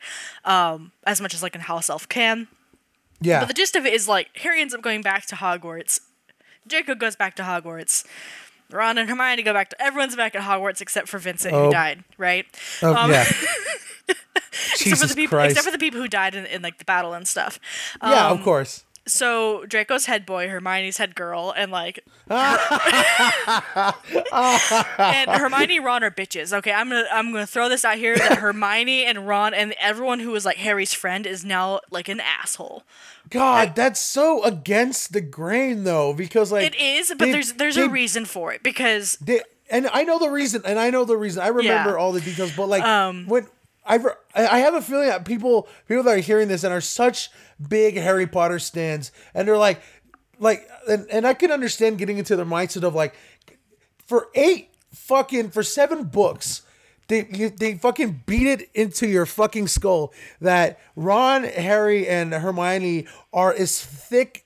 um, as much as like a house elf can. yeah But the gist of it is like Harry ends up going back to Hogwarts. Draco goes back to Hogwarts. Ron and Hermione go back to everyone's back at Hogwarts except for Vincent Oh. who died, right? oh, um, yeah except for the people Christ except for the people who died in, in like the battle and stuff. yeah um, of course So Draco's head boy, Hermione's head girl, and like and Hermione, Ron are bitches. Okay, I'm gonna I'm gonna throw this out here that Hermione and Ron and everyone who was like Harry's friend is now like an asshole. God that's so against the grain though because like It is, but they- there's there's they- a reason for it because They, and I know the reason, and I know the reason. I remember Yeah. all the details, but like Um, when I've, I have a feeling that people people that are hearing this and are such big Harry Potter stands, and they're like, like, and, and I can understand getting into the mindset of like, for eight fucking for seven books. They, you, they fucking beat it into your fucking skull that Ron, Harry, and Hermione are as thick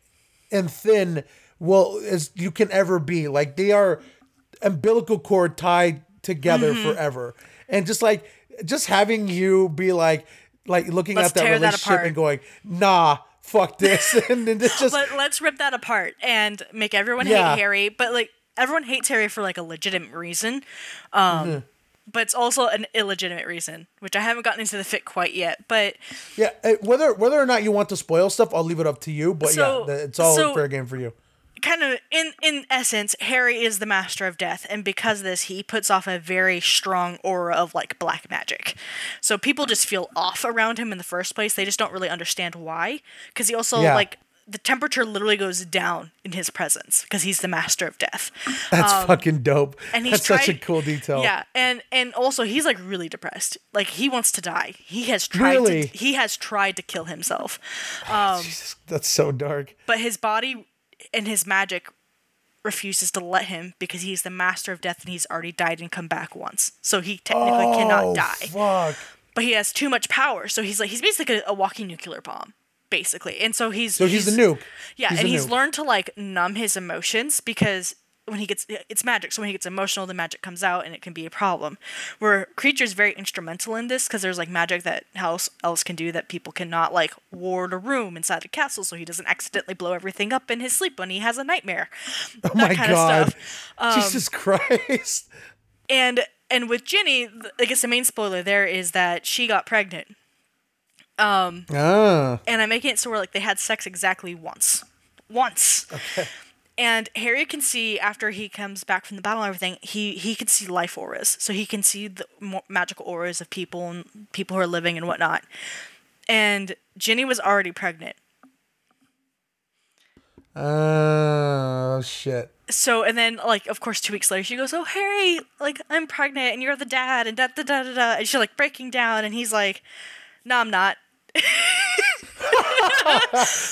and thin well as you can ever be. Like they are umbilical cord tied together Mm-hmm. forever. And just like just having you be like like looking Let's at that tear that relationship and going, nah, fuck this. and then just Let, let's rip that apart and make everyone Yeah. hate Harry, but like everyone hates Harry for like a legitimate reason. Um Mm-hmm. but it's also an illegitimate reason, which I haven't gotten into the fit quite yet, but yeah, whether whether or not you want to spoil stuff, I'll leave it up to you. But So- yeah, it's all so- fair game for you. Kind of in in essence harry is the master of death and because of this he puts off a very strong aura of like black magic so people just feel off around him in the first place they just don't really understand why because he also Yeah. like the temperature literally goes down in his presence because he's the master of death That's fucking dope. um, and he's That's such a cool detail. yeah and and also he's like really depressed like he wants to die he has tried Really? to he has tried to kill himself Jesus, that's so dark. but his body and his magic refuses to let him because he's the master of death and he's already died and come back once. So he technically oh, cannot die. Fuck. But he has too much power. So he's like he's basically a, a walking nuclear bomb, basically. And so he's So he's, the nuke. Yeah, He's and he's nuke. learned to like numb his emotions because when he gets it's magic. So when he gets emotional, the magic comes out and it can be a problem. Where Kreacher's very instrumental in this because there's like magic that house elves can do that people cannot like ward a room inside a castle so he doesn't accidentally blow everything up in his sleep when he has a nightmare. Oh my god. Um, Jesus Christ. And and with Ginny, I guess the main spoiler there is that she got pregnant. um Ah. and I'm making it so where like they had sex exactly once, once. Okay. And Harry can see after he comes back from the battle and everything, he he can see life auras, so he can see the magical auras of people and people who are living and whatnot. And Ginny was already pregnant, Oh shit. so and then like of course two weeks later she goes, "Oh Harry, like I'm pregnant and you're the dad," and da da da da da, and she's like breaking down, and he's like, "No, I'm not."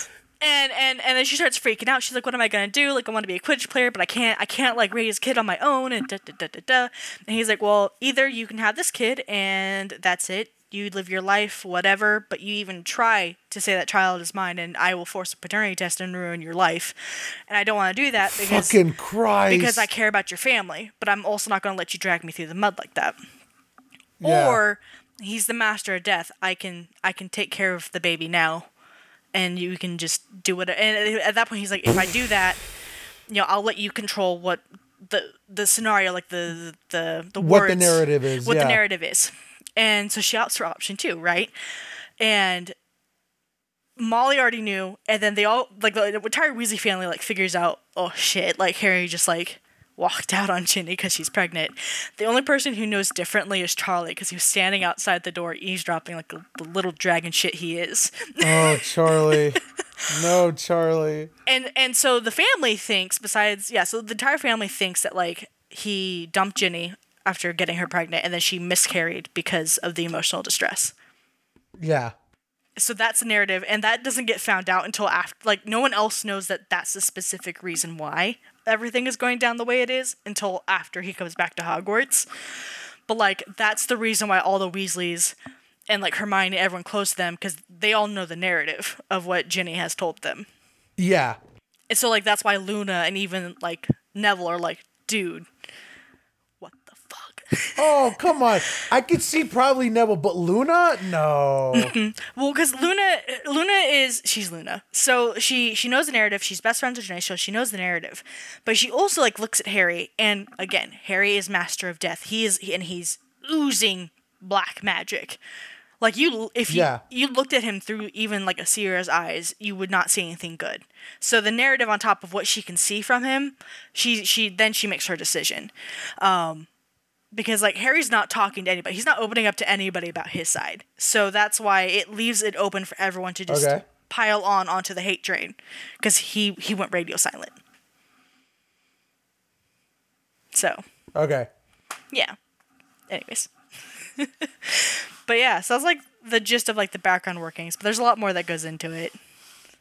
and and and then she starts freaking out. She's like, "What am I gonna do? Like, I want to be a Quidditch player, but I can't. I can't like raise a kid on my own." And da da da da da. And he's like, "Well, either you can have this kid, and that's it. You live your life, whatever. But you even try to say that child is mine, and I will force a paternity test and ruin your life. And I don't want to do that because Fucking Christ. because I care about your family. But I'm also not gonna let you drag me through the mud like that. Yeah. Or he's the master of death. I can I can take care of the baby now, and you can just do it. And at that point, he's like, if I do that, you know, I'll let you control what the the scenario, like the the the What the narrative is, what yeah. the narrative is. And so she opts for option two, right? And Molly already knew, and then they all like the entire Weasley family like figures out, oh shit, like Harry just like walked out on Ginny because she's pregnant. The only person who knows differently is Charlie because he was standing outside the door eavesdropping like the, little dragon shit he is. Oh, Charlie. no, Charlie. and and so the family thinks besides yeah, so the entire family thinks that like he dumped Ginny after getting her pregnant and then she miscarried because of the emotional distress. Yeah. so that's the narrative and that doesn't get found out until after like no one else knows that that's the specific reason why everything is going down the way it is until after he comes back to hogwarts but like that's the reason why all the weasleys and like Hermione, everyone close to them, because they all know the narrative of what Ginny has told them. Yeah. And so like that's why Luna and even like Neville are like, dude, what the fuck? Oh, come on. I could see probably Neville, but Luna? No. well, because Luna, Luna is she's Luna, so she she knows the narrative. She's best friends with Ginny, so she knows the narrative. But she also like looks at Harry, and again, Harry is master of death. He is, and he's oozing black magic. Like you, if you Yeah. you looked at him through even like a seer's eyes, you would not see anything good. So the narrative on top of what she can see from him, she she then she makes her decision. Um, because like Harry's not talking to anybody, he's not opening up to anybody about his side. So that's why it leaves it open for everyone to just Okay. pile on onto the hate train, because he he went radio silent. So Okay. yeah. Anyways. but yeah, so that's like the gist of like the background workings, but there's a lot more that goes into it.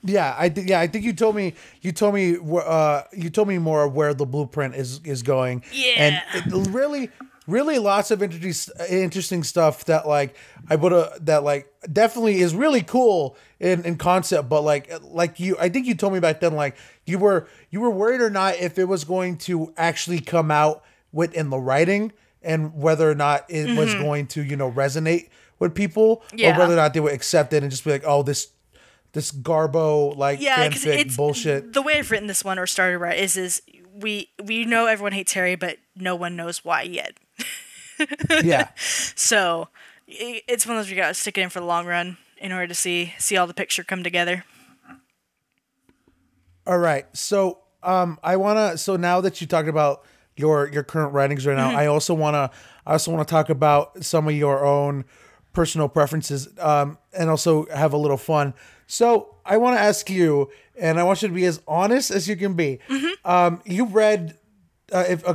Yeah, I think yeah, I think you told me you told me uh you told me more of where the blueprint is is going. Yeah. And it really really lots of interesting interesting stuff that like I would have that like definitely is really cool in in concept but like like you I think you told me back then like you were you were worried or not if it was going to actually come out within the writing and whether or not it was mm-hmm. going to you know resonate with people Yeah. or whether or not they would accept it and just be like oh this this garbo like Yeah, fanfic it's bullshit. The way I've written this one or started right is is we we know everyone hates Harry, but no one knows why yet. Yeah. So it's one of those you gotta stick it in for the long run in order to see see all the picture come together. All right. So um I wanna so now that you talked about your your current writings right now, I also wanna I also wanna talk about some of your own personal preferences um and also have a little fun. So I wanna ask you, and I want you to be as honest as you can be. Um you read uh, if uh,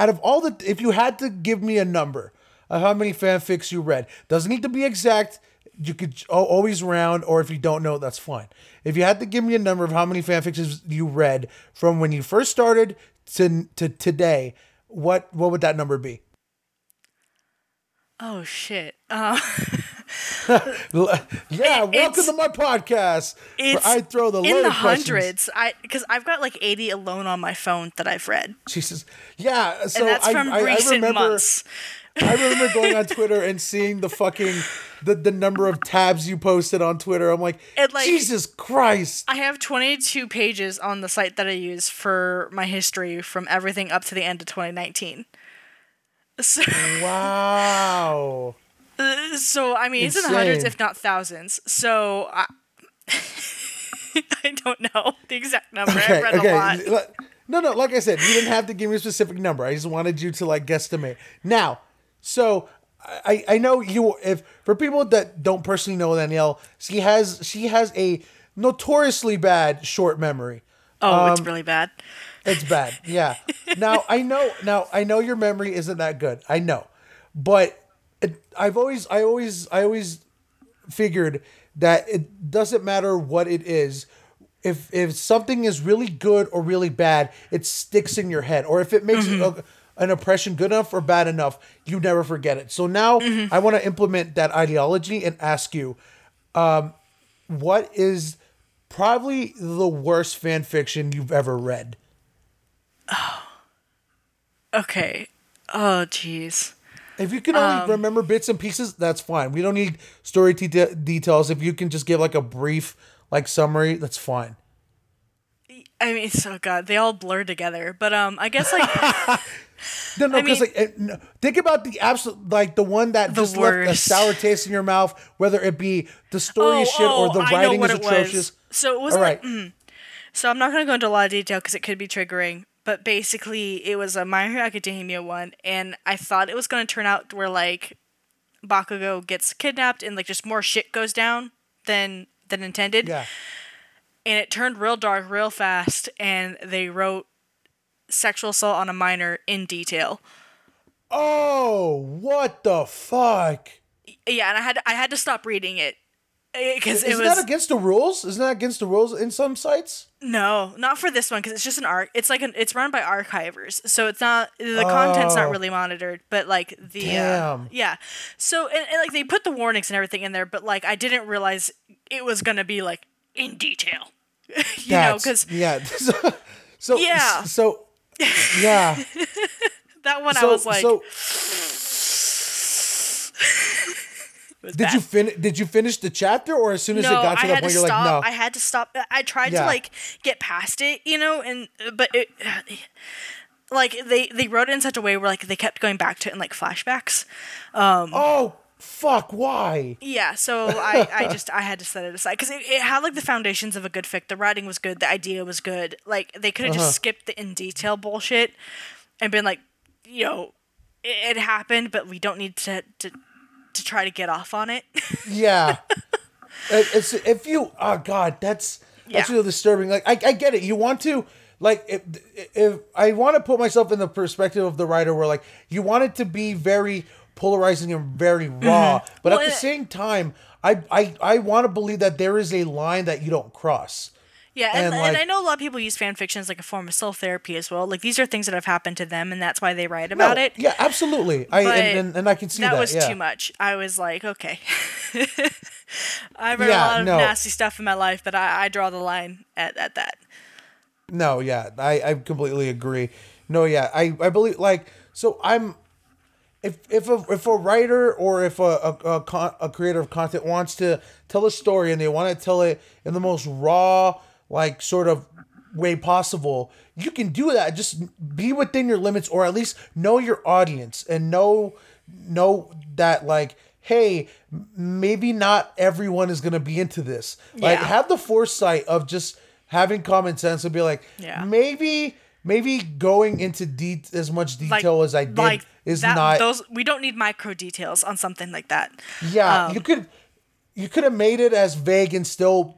out of all the if you had to give me a number of how many fanfics you read doesn't need to be exact you could always round or if you don't know that's fine if you had to give me a number of how many fanfics you read from when you first started to to today what what would that number be Oh shit. Uh, yeah welcome it's- to my podcast it's i throw the in the questions. hundreds. I because I've got like eighty alone on my phone that I've read, jesus yeah so and that's I, from I, I remember months. I remember going on Twitter and seeing the fucking the, the number of tabs you posted on Twitter. I'm like, like- Jesus Christ. I have 22 pages on the site that I use for my history from everything up to the end of 2019. So, Wow. So I mean, it's in the hundreds, if not thousands. So I, I don't know the exact number. Okay, I've read okay. a lot. No, no, like I said, you didn't have to give me a specific number. I just wanted you to like guesstimate. Now, so I I know you if for people that don't personally know Danielle, she has she has a notoriously bad short memory. Oh, um, it's really bad. It's bad. Yeah. Now I know. Now I know your memory isn't that good. I know, but I've always, I always, I always figured that it doesn't matter what it is. If if something is really good or really bad, it sticks in your head. Or if it makes a, an impression good enough or bad enough, you never forget it. So now I want to implement that ideology and ask you, um, what is probably the worst fan fiction you've ever read? Oh. Okay. Oh, jeez. If you can only Um, remember bits and pieces, that's fine. We don't need story de- details. If you can just give like a brief like summary, that's fine. I mean, so God, they all blur together. But um, I guess like No, no, because like no, think about the absolute like the one that The just left a sour taste in your mouth, whether it be the story is shit or the Oh, I know writing what is it atrocious. Was. So it All right, like mm, So I'm not going to go into a lot of detail because it could be triggering. But basically, it was a My Hero Academia one, and I thought it was going to turn out where like Bakugo gets kidnapped and like just more shit goes down than than intended. yeah. And it turned real dark real fast, and they wrote sexual assault on a minor in detail. Oh, what the fuck? Yeah, and I had I had to stop reading it because it Isn't was that against the rules? Isn't that against the rules in some sites? No, not for this one because it's just an arc. It's like an it's run by archivers, so it's not the content's not Oh. really monitored, but like the uh, yeah. So and, and like they put the warnings and everything in there, but like I didn't realize it was gonna be like in detail. you know, because yeah. So, so Yeah. So yeah. that one I was like, so did bad. you fin- Did you finish the chapter, or as soon as no, it got to I that had point, to you're stop. like, no? I had to stop. I tried Yeah. to like get past it, you know, and but it, like they they wrote it in such a way where like they kept going back to it in like flashbacks. oh fuck! Why? Yeah, so I I just I had to set it aside because it, it had like the foundations of a good fic. The writing was good. The idea was good. Like they could have Uh-huh. just skipped the in detail bullshit and been like, yo, it, it happened, but we don't need to to to try to get off on it. Yeah. It- it's if you oh god that's that's Yeah. really disturbing. Like I, I get it. You want to like if, if I want to put myself in the perspective of the writer where like you want it to be very polarizing and very raw, but Mm-hmm. Well, at the it- same time I I, I want to believe that there is a line that you don't cross. Yeah, and, And, and, I know a lot of people use fan fiction as like a form of self therapy as well. Like these are things that have happened to them, and that's why they write about No, it. Yeah, absolutely. I and, and, and I can see that. that was yeah. too much. I was like, okay. I've read Yeah, a lot of no. nasty stuff in my life, but I, I draw the line at, at that. No, yeah, I, I completely agree. No, yeah, I, I believe like so I'm if if a if a writer or if a a, a, con, a creator of content wants to tell a story and they want to tell it in the most raw like sort of way possible, you can do that. Just be within your limits or at least know your audience and know know that like hey maybe not everyone is going to be into this like have the foresight of just having common sense and be like Yeah. maybe maybe going into de- as much Like, detail as I did like is that, not those. We don't need micro details on something like that. yeah um, you could you could have made it as vague and still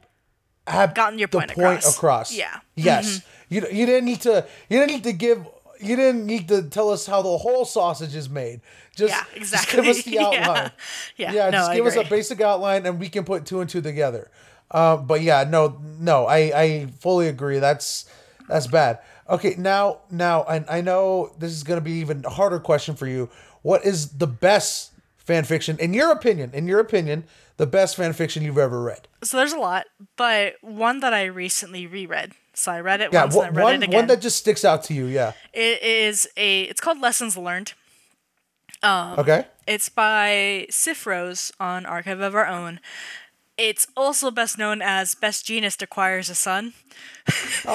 have Gotten your the point across. Yeah. Mm-hmm. yes you you didn't need to you didn't need to give you didn't need to tell us how the whole sausage is made just, Yeah, just give exactly. us the Yeah. outline Yeah, yeah no, just I give us a basic outline and we can put two and two together um, but yeah no no I I fully agree that's that's bad okay now now I, I know this is gonna be even harder question for you what is the best fan fiction in your opinion in your opinion the best fan fiction you've ever read So there's a lot, but one that I recently reread. So I read it yeah once one, and I read one, it again. one that just sticks out to you yeah It is a. It's called Lessons Learned. Oh. okay It's by Sif Rose on Archive of Our Own. It's also best known as Best Jeanist Acquires a Son.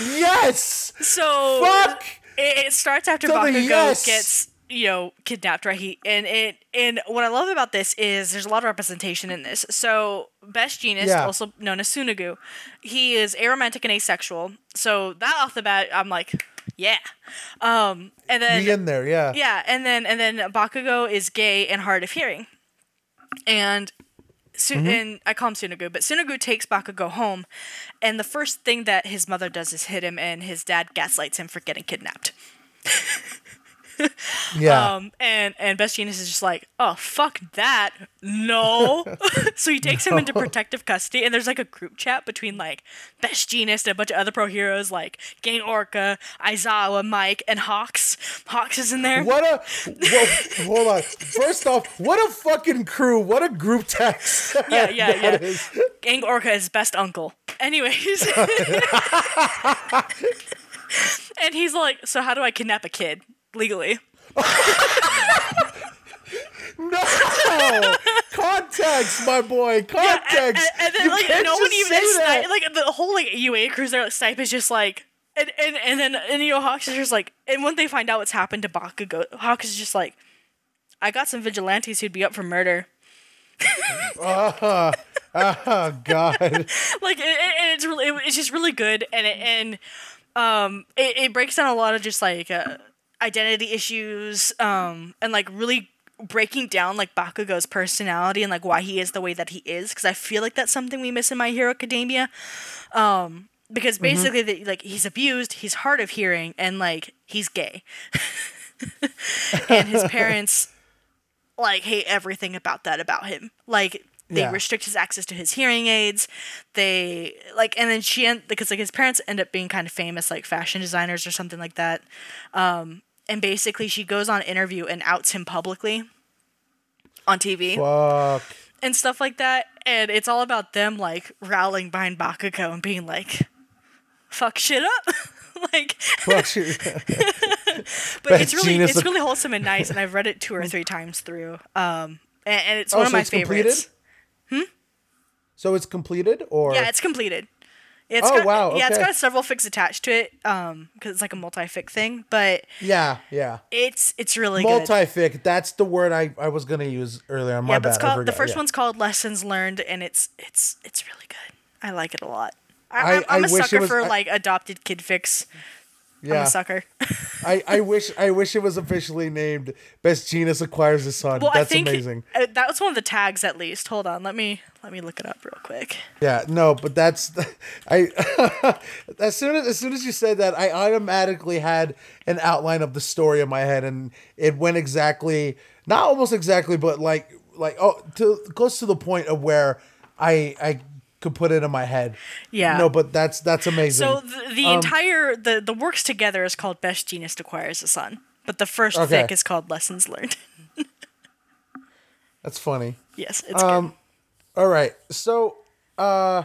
yes So fuck it, it starts after Tell Bakugo yes. gets you know kidnapped, right? He and it and what I love about this is there's a lot of representation in this. So Best Jeanist, Yeah. also known as Tsunagu, he is aromantic and asexual. So that off the bat, I'm like, yeah. Um, and then be in there yeah yeah, and then and then Bakugo is gay and hard of hearing, and Su- Mm-hmm. and I call him Tsunagu, but Tsunagu takes Bakugo home, and the first thing that his mother does is hit him, and his dad gaslights him for getting kidnapped. yeah Um, and and Best Jeanist is just like, oh fuck that, no. so he takes him into protective custody, and there's like a group chat between like Best Jeanist and a bunch of other pro heroes like Gang Orca, Aizawa, Mike, and Hawks. Hawks is in there. What a well, hold on. First off, what a fucking crew! What a group text. Yeah, yeah, yeah. is. Gang Orca is best uncle. Anyways. and he's like, so how do I kidnap a kid legally? No context, my boy. Context. and, and- and then you like can't no one even. Snipe, like the whole like UA crews there like Snipe is just like and and and then and you know Hawks is just like and when they find out what's happened to Bakugo, Hawks is just like, I got some vigilantes who'd be up for murder. Oh God. like it, it, it's really it, it's just really good and it, and um it, it breaks down a lot of just like uh, identity issues um and like really breaking down like Bakugo's personality and like why he is the way that he is because I feel like that's something we miss in My Hero Academia um because basically the, like he's abused he's hard of hearing and like he's gay and his parents like hate everything about that about him. Like they Yeah. restrict his access to his hearing aids. They like, and then she end because like his parents end up being kind of famous like fashion designers or something like that. Um, and basically, she goes on interview and outs him publicly on TV Fuck. and stuff like that. And it's all about them like rallying behind Bakugo and being like, "Fuck shit up." like, Fuck shit. but it's really it's really wholesome and nice. And I've read it two or three times through. Um, and, and it's one Oh, of my it's completed? favorites. So it's completed, or Yeah, it's completed. It's Oh, got, wow, Yeah, it's got several fics attached to it. Um, because it's like a multi-fic thing, but yeah, yeah. it's it's really good. Multi-fic. That's the word I, I was gonna use earlier. My Yeah, bad. but it's called the first yeah. one's called Lessons Learned, and it's it's it's really good. I like it a lot. I- I, I'm, I'm I a sucker was- for I- like adopted kid fics. I'm Yeah, a sucker. I, I wish I wish it was officially named Best Jeanist Acquires a Son. well, That's I think amazing. uh, that was one of the tags at least. Hold on, let me let me look it up real quick. Yeah, no, but that's I. as soon as as soon as you said that, I automatically had an outline of the story in my head, and it went exactly, not almost exactly, but like like oh, to close to the point of where I I could put it in my head. Yeah. No, but that's that's amazing. So the, the Um, entire the the works together is called Best Jeanist Acquires a Son, but the first Okay. fic is called Lessons Learned. that's funny. yes, it's Um, All right. So, uh,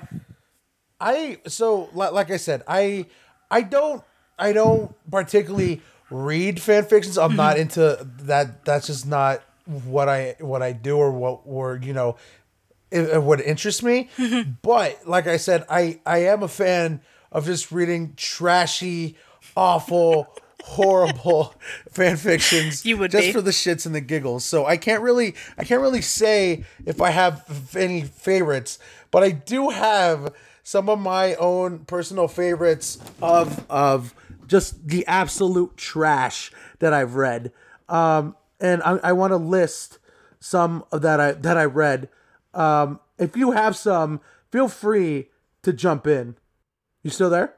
I so li- like I said, I I don't I don't particularly read fan fictions. I'm not into that. That's just not what I what I do or what or you know it, it would interest me. but like I said, I I am a fan of just reading trashy, awful. horrible fan fictions You would just be. for the shits and the giggles. So I can't really I can't really say if I have any favorites, but I do have some of my own personal favorites of of just the absolute trash that I've read. Um, and I, I want to list some of that I that I read. Um, if you have some, feel free to jump in. You still there?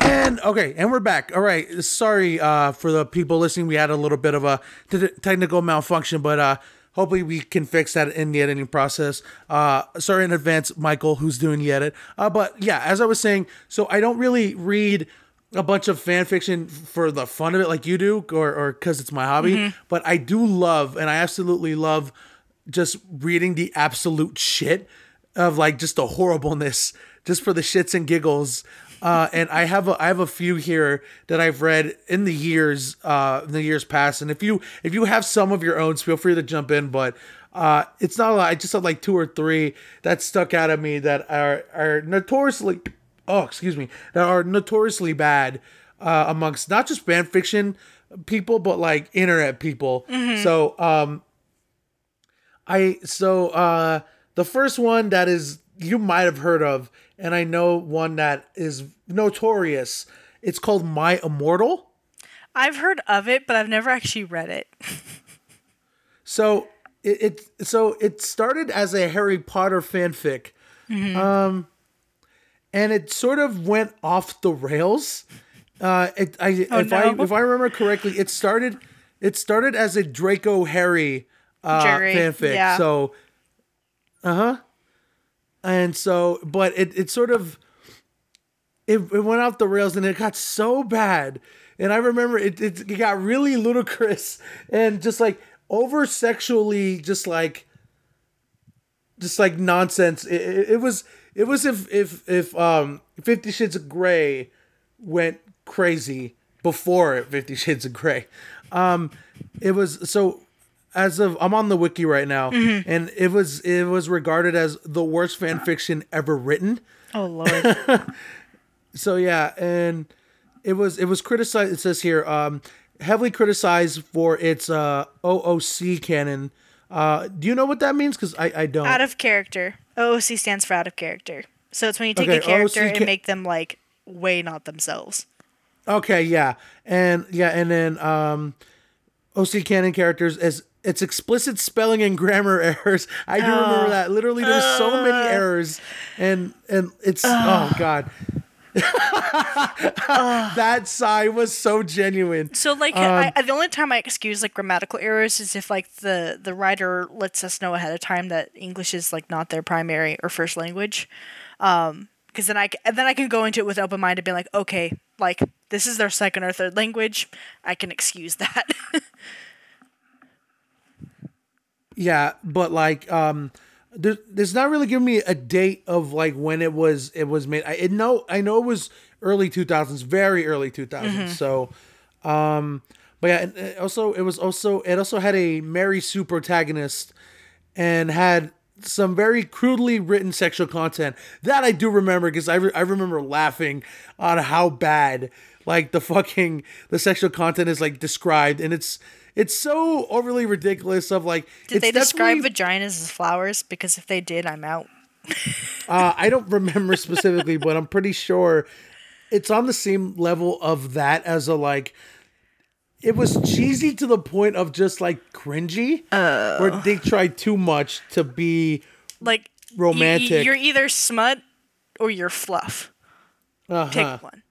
And okay, and we're back. All right, sorry uh, for the people listening. We had a little bit of a t- technical malfunction, but uh, hopefully we can fix that in the editing process. Uh, sorry in advance, Mikael, who's doing the edit. Uh, but yeah, as I was saying, so I don't really read a bunch of fan fiction for the fun of it, like you do, or or because it's my hobby. But I do love, and I absolutely love, just reading the absolute shit of like just the horribleness, just for the shits and giggles. Uh, and I have a I have a few here that I've read in the years uh, in the years past. And if you if you have some of your own, feel free to jump in. But uh, it's not a lot. I just have like two or three that stuck out at me that are are notoriously oh excuse me that are notoriously bad uh, amongst not just fan fiction people but like internet people. So um, I so uh the first one that is you might have heard of, and I know one that is notorious. It's called My Immortal. I've heard of it, but I've never actually read it. So it, it so it started as a Harry Potter fanfic, um, and it sort of went off the rails. Uh, it, I if I if I remember correctly, it started it started as a Draco Harry uh, Jerry, fanfic. yeah. So, uh huh. And so, but it it sort of it, it went off the rails and it got so bad. And I remember it, it, it got really ludicrous and just like over sexually, just like, just like nonsense. It, it, it was, it was if, if, if, um, Fifty Shades of Grey went crazy before Fifty Shades of Grey. Um, it was so as of I'm on the wiki right now, and it was it was regarded as the worst fan fiction ever written. Oh lord. So yeah, and it was it was criticized. It says here, um, heavily criticized for its uh, OOC canon. Uh, do you know what that means? Because I I don't. out of character. OOC stands for out of character. So it's when you take Okay, a character OOC and ca- make them like way not themselves. Okay, yeah, and yeah, and then um, OC canon characters as it's explicit spelling and grammar errors. I do remember ah. that. Literally, there's so many ah. errors, and and it's oh ah. god. that sigh was so genuine. So like Um, I, the only time I excuse like grammatical errors is if like the the writer lets us know ahead of time that English is like not their primary or first language. Um because then I then I can go into it with open mind and be like, okay, like this is their second or third language. I can excuse that. Yeah, but like um there, there's not really giving me a date of like when it was it was made. I it know I know it was early 2000s, very early 2000s. So um but yeah, and it also it was also it also had a Mary Sue protagonist and had some very crudely written sexual content that I do remember because I, re- I remember laughing on how bad like the fucking the sexual content is like described and it's it's so overly ridiculous of like Did they describe vaginas as flowers? Because if they did, I'm out. uh, I don't remember specifically, but I'm pretty sure it's on the same level of that as a like. It was cheesy to the point of just like cringy, where they tried too much to be. Like y- y- Romantic. you're either smut or you're fluff. Uh-huh. Pick one.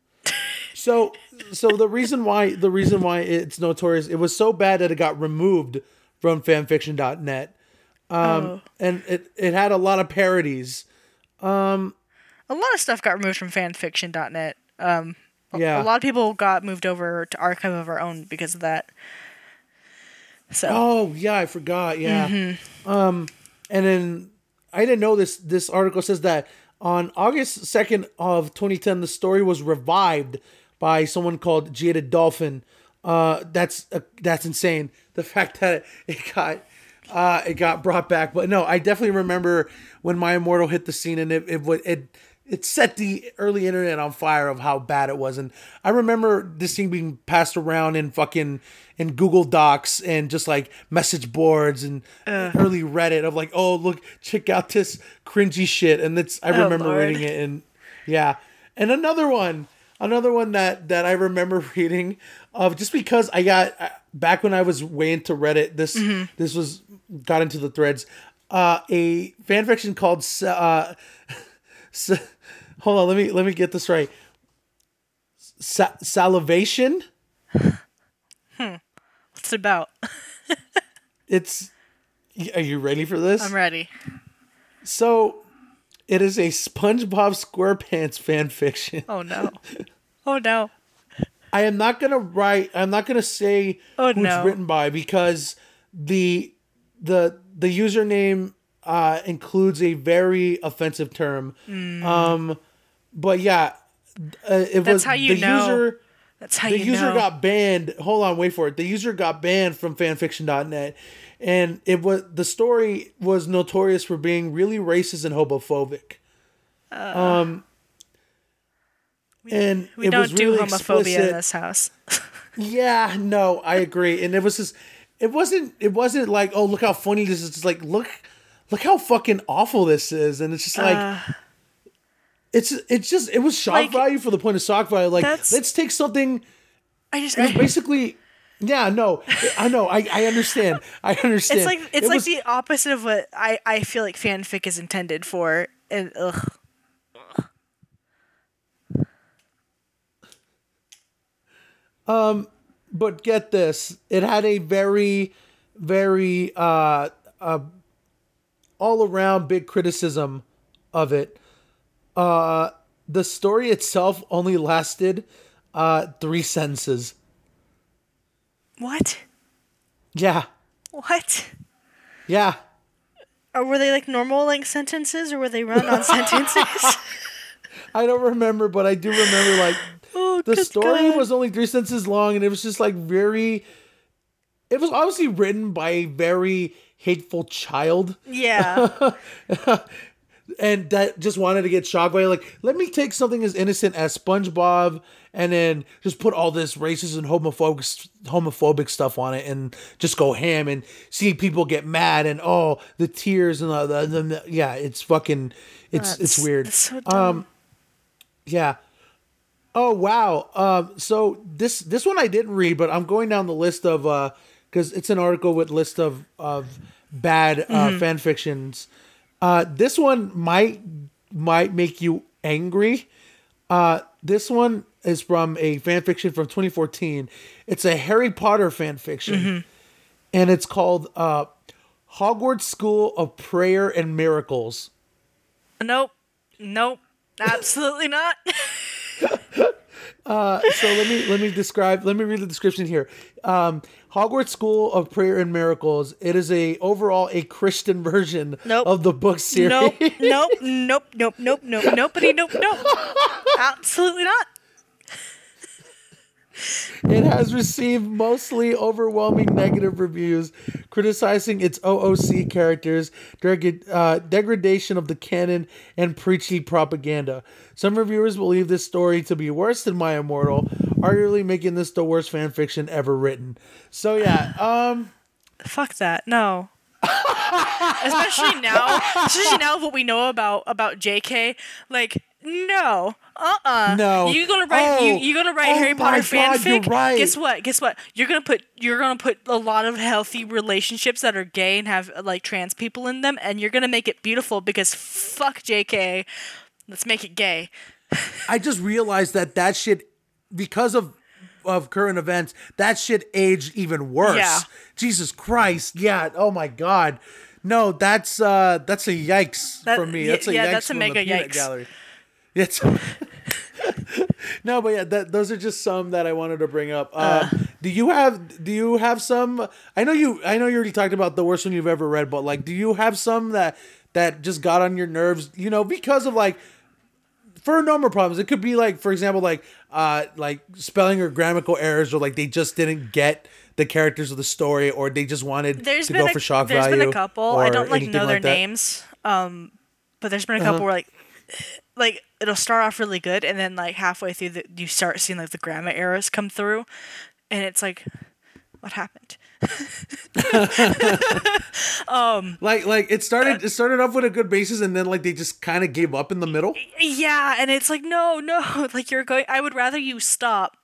So, so the reason why the reason why it's notorious, it was so bad that it got removed from fanfiction.net, um, Oh. and it it had a lot of parodies. A lot of stuff got removed from fanfiction.net. Um, Yeah. a lot of people got moved over to archive of our own because of that. So Oh yeah, I forgot. Yeah. Um, and then I didn't know this. This article says that on August second of 2010, the story was revived by someone called Jaded Dolphin. Uh, that's uh, that's insane. The fact that it got uh, it got brought back, but no, I definitely remember when My Immortal hit the scene, and it it it it set the early internet on fire of how bad it was, and I remember this thing being passed around in fucking in Google Docs and just like message boards and early Reddit of like, oh look, check out this cringy shit, and that's I remember Lord. reading it and yeah, and another one, another one that that I remember reading of just because I got uh, back when I was way into Reddit. This this was got into the threads. Uh, a fan fiction called uh, hold on, let me let me get this right. Sa- salivation. what's it about? It's. Are you ready for this? I'm ready. So, it is a SpongeBob SquarePants fan fiction. Oh no. Oh no. I am not gonna write. I'm not gonna say Oh, who no. it's written by because the the the username uh, includes a very offensive term. Um, but yeah, uh, it. That's was how you the know. user. That's how you know. the user know. got banned. Hold on, wait for it. The user got banned from fanfiction.net, and it was the story was notorious for being really racist and homophobic. um, and we it don't was do really homophobia explicit. in this house. Yeah, no, I agree. And it was just it wasn't it wasn't like, oh look how funny this is. It's like look look how fucking awful this is. And it's just like it's it's just it was shock Uh. Like, value for the point of shock value. Like let's take something I just it was basically yeah, no. I know, I, I understand. I understand. it's like it's It like was- the opposite of what I I feel like fanfic is intended for. And ugh. but get this it had a very very uh uh all around big criticism of it uh the story itself only lasted uh three sentences What? yeah What? yeah Or were they like normal length sentences or were they run on sentences? i don't remember but i do remember like oh, the story God. was only three sentences long and it was just like very it was obviously written by a very hateful child Yeah. And that just wanted to get shock value. Like, let me take something as innocent as SpongeBob and then just put all this racist and homophobic homophobic stuff on it and just go ham and see people get mad and oh the tears and the, the, the yeah it's fucking it's it's weird that's so dumb. yeah oh wow um so this this one I didn't read but I'm going down the list of uh because it's an article with list of of bad uh, Mm-hmm. fan fictions. Uh, this one might might make you angry. Uh, this one is from a fan fiction from 2014. It's a Harry Potter fan fiction, Mm-hmm. and it's called uh, Hogwarts School of Prayer and Miracles. Nope. Nope. Absolutely not. so let me let me describe let me read the description here um hogwarts school of prayer and miracles it is a overall a christian version Nope. of the book series nope. Nope. Nope. Nope. Nope. Nope. Nobody. Nope. Nope. Absolutely not. It has received mostly overwhelming negative reviews criticizing its ooc characters deg- uh, degradation of the canon and preachy propaganda some reviewers believe this story to be worse than my immortal arguably making this the worst fan fiction ever written so yeah um Fuck that. No. especially now, especially now what we know about about J.K. Like, no, uh, uh No. You gonna write you Oh. you gonna write Oh Harry Potter God, you're fanfic? right. Guess what? Guess what? You're gonna put you're gonna put a lot of healthy relationships that are gay and have like trans people in them, and you're gonna make it beautiful because fuck J.K. Let's make it gay. I just realized that that shit, because of of current events, that shit aged even worse. Yeah. Jesus Christ. Yeah. Oh my God. No, that's uh that's a yikes That- for me. That's a yeah, yikes that's a from mega yikes. gallery. It's no, but yeah, that, those are just some that I wanted to bring up. Uh, do you have do you have some? I know you I know you already talked about the worst one you've ever read, but like, do you have some that that just got on your nerves? You know, because of like for a number of problems. It could be like, for example, like uh like spelling or grammatical errors, or like they just didn't get the characters of the story, or they just wanted There's to go a, for shock there's value. been a couple. I don't like know their. Uh-huh. names. Um, but there's been a couple where like like it'll start off really good and then like halfway through the, you start seeing like the grammar errors come through and it's like what happened? Um, like like it started it started off with a good basis, and then like they just kind of gave up in the middle. yeah and it's like no no like you're going i would rather you stop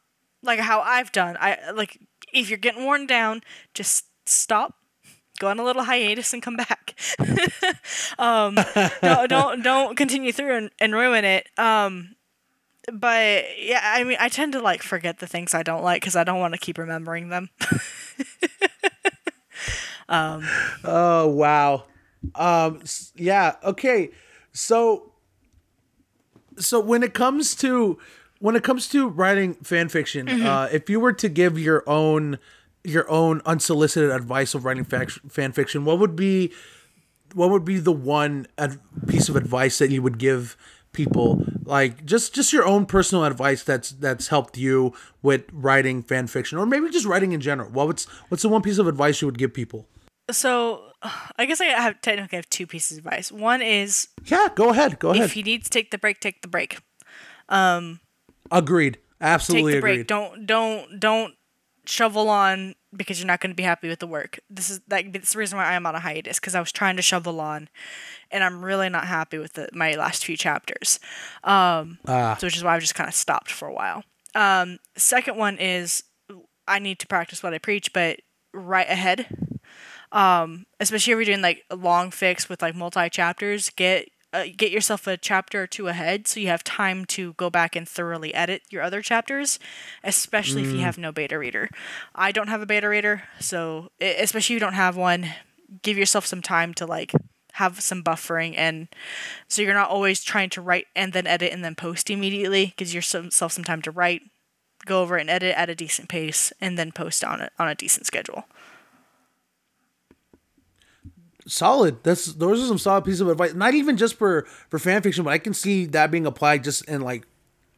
like how i've done i like if you're getting worn down just stop go on a little hiatus and come back um no, don't don't continue through and, and ruin it um but yeah i mean i tend to like forget the things i don't like because i don't want to keep remembering them Oh wow. Um yeah, okay. So so when it comes to when it comes to writing fan fiction, uh if you were to give your own your own unsolicited advice of writing fan fiction, what would be what would be the one ad- piece of advice that you would give people like just just your own personal advice that's that's helped you with writing fan fiction or maybe just writing in general what what's what's the one piece of advice you would give people so i guess i have technically have two pieces of advice one is yeah go ahead go ahead if you need to take the break take the break um, Agreed. Absolutely take the agreed. break. Don't don't don't shovel on because you're not going to be happy with the work. This is like that's the reason why I'm on a hiatus because I was trying to shovel on, and I'm really not happy with the, my last few chapters. Um, Ah. so which is why I've just kind of stopped for a while. Um, second one is I need to practice what I preach, but right ahead. Um, especially if you're doing like a long fics with like multi chapters, get uh, get yourself a chapter or two ahead so you have time to go back and thoroughly edit your other chapters, especially if you have no beta reader. I don't have a beta reader, so especially if you don't have one, give yourself some time to like have some buffering and so you're not always trying to write and then edit and then post immediately. Gives yourself some time to write, go over and edit at a decent pace, and then post on it on a decent schedule. Solid. That's those are some solid pieces of advice. Not even just for for fan fiction, but I can see that being applied just in like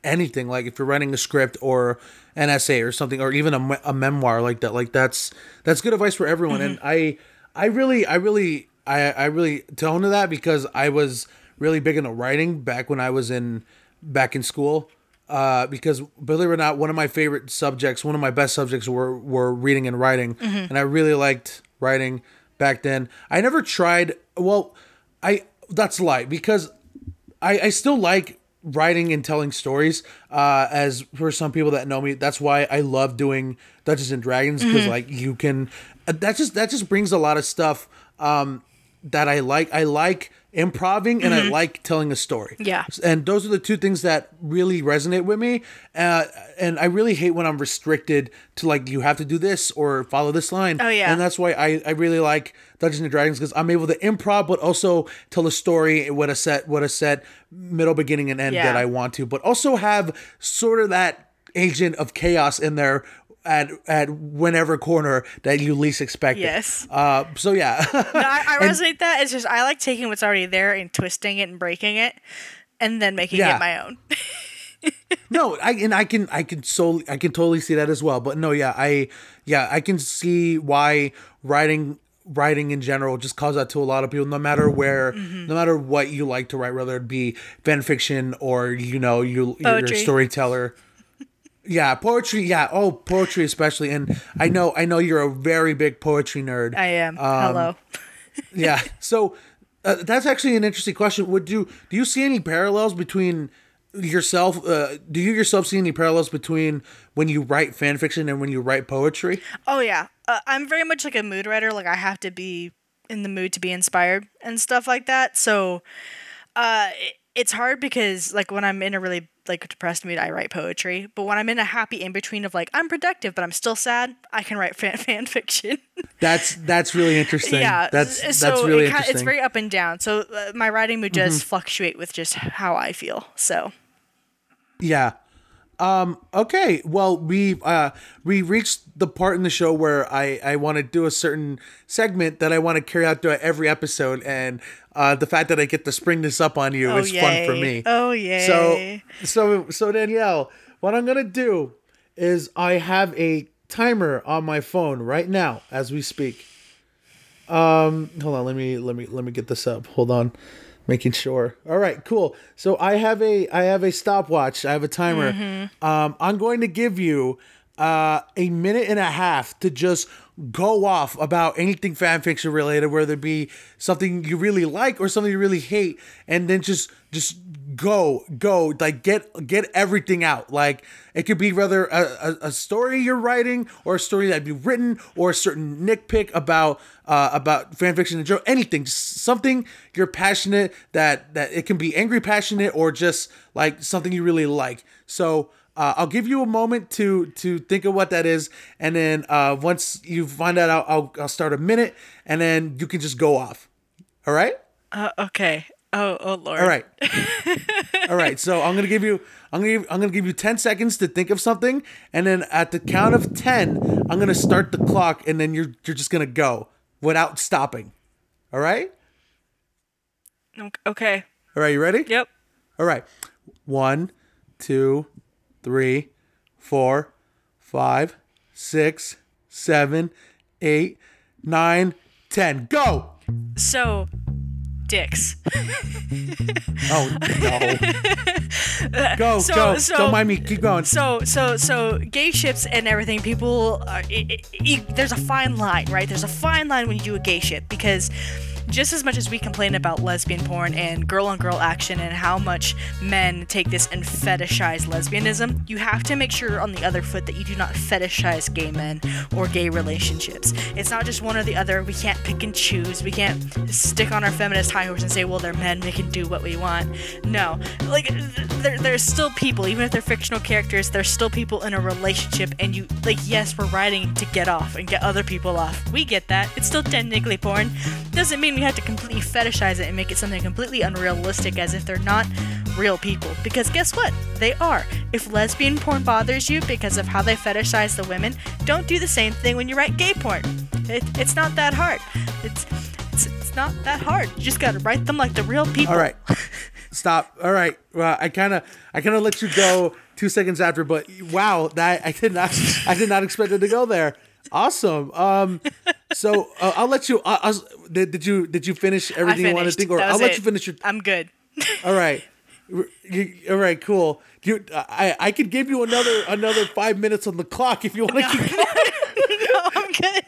anything. Like if you're writing a script or an essay or something, or even a, a memoir like that. Like that's that's good advice for everyone. And I I really I really I I really tone to that because I was really big into writing back when I was in back in school. Uh, because believe it or not, one of my favorite subjects, one of my best subjects were were reading and writing, and I really liked writing back then. I never tried. Well, I that's a lie because I I still like writing and telling stories. Uh, as for some people that know me, that's why I love doing Dungeons and Dragons because Mm-hmm. like you can. That just that just brings a lot of stuff um, that I like. I like improving and I like telling a story. Mm-hmm. Yeah. and those are the two things that really resonate with me. Uh, and I really hate when I'm restricted to like you have to do this or follow this line. Oh, yeah. and that's why I, I really like Dungeons and Dragons because I'm able to improv, but also tell a story with a set, with a set middle, beginning, and end Yeah. that I want to, but also have sort of that agent of chaos in there at at whenever corner that you least expect. it. Yes. Uh, so yeah. No, I, I resonate that. It's just I like taking what's already there and twisting it and breaking it, and then making Yeah. it my own. no, I and I can I can solely I can totally see that as well. But no, yeah, I yeah I can see why writing writing in general just calls out to a lot of people no matter where Mm-hmm. no matter what you like to write whether it be fan fiction or you know you you're a storyteller yeah poetry yeah oh poetry especially and i know i know you're a very big poetry nerd I am. Um, Hello. yeah. So uh, that's actually an interesting question. Would you do you see any parallels between yourself? Uh, do you yourself see any parallels between when you write fan fiction and when you write poetry? Oh yeah, uh, I'm very much like a mood writer. Like I have to be in the mood to be inspired and stuff like that. So, uh, it, it's hard because like when I'm in a really like depressed mood, I write poetry. But when I'm in a happy in between of like I'm productive but I'm still sad, I can write fan fan fiction. That's that's really interesting. yeah, That's s- that's really it interesting. Mm-hmm. It's very up and down. So uh, my writing mood does fluctuate with just how I feel. So Yeah. Um, okay. Well, we uh we reached the part in the show where I I want to do a certain segment that I want to carry out throughout every episode, and uh, the fact that I get to spring this up on you oh is yay. fun for me. Oh yeah. So so so Danielle, what I'm gonna do is I have a timer on my phone right now as we speak. Um, hold on, let me let me let me get this up. Hold on, making sure. All right, cool. So I have a I have a stopwatch. I have a timer. Um, I'm going to give you uh a minute and a half to just go off about anything fan fiction related, whether it be something you really like or something you really hate, and then just just go go like get get everything out like it could be whether a, a, a story you're writing or a story that you've written or a certain nitpick about uh, about fan fiction and joke anything something you're passionate that that it can be angry passionate or just like something you really like so uh, I'll give you a moment to to think of what that is, and then uh, once you find that out, I'll, I'll start a minute, and then you can just go off. All right. uh, okay. Oh oh lord. All right. All right. So I'm gonna give you I'm gonna give, I'm gonna give you 10 seconds to think of something, and then at the count of 10, I'm gonna start the clock, and then you're you're just gonna go without stopping. All right. Ok- Okay. All right. You ready? Yep. All right. One, two, three, four, five, six, seven, eight, nine, ten. Go. So, dicks. Oh no. go, So- go. so- Don't mind me. Keep going. So, so, so, gay ships and everything. People, uh, it, it, it- there's a fine line, right? There's a fine line when you do a gay ship because just as much as we complain about lesbian porn and girl-on-girl action and how much men take this and fetishize lesbianism, you have to make sure on the other foot that you do not fetishize gay men or gay relationships. It's not just one or the other. We can't pick and choose. We can't stick on our feminist high horse and say, well, they're men, they can do what we want. No. Like, there, there's still people, even if they're fictional characters, there's still people in a relationship, and you, like, yes, we're writing to get off and get other people off. We get that. It's still technically porn. Doesn't mean we have to completely fetishize it and make it something completely unrealistic as if they're not real people. Because guess what? They are. If lesbian porn bothers you because of how they fetishize the women, don't do the same thing when you write gay porn. It, it's not that hard. It's, it's it's not that hard. You just gotta write them like the real people. All right. Stop. All right. Well, I kind of I kind of let you go two seconds after, but wow, that I did not I did not expect it to go there. Awesome. Um, so uh, I'll let you. I, I was, did, did you did you finish everything you wanted to think, or I'll was let it. you finish your. I'm good. All right. You, all right. Cool. You, I I could give you another another five minutes on the clock if you want to keep. Going. no, I'm good.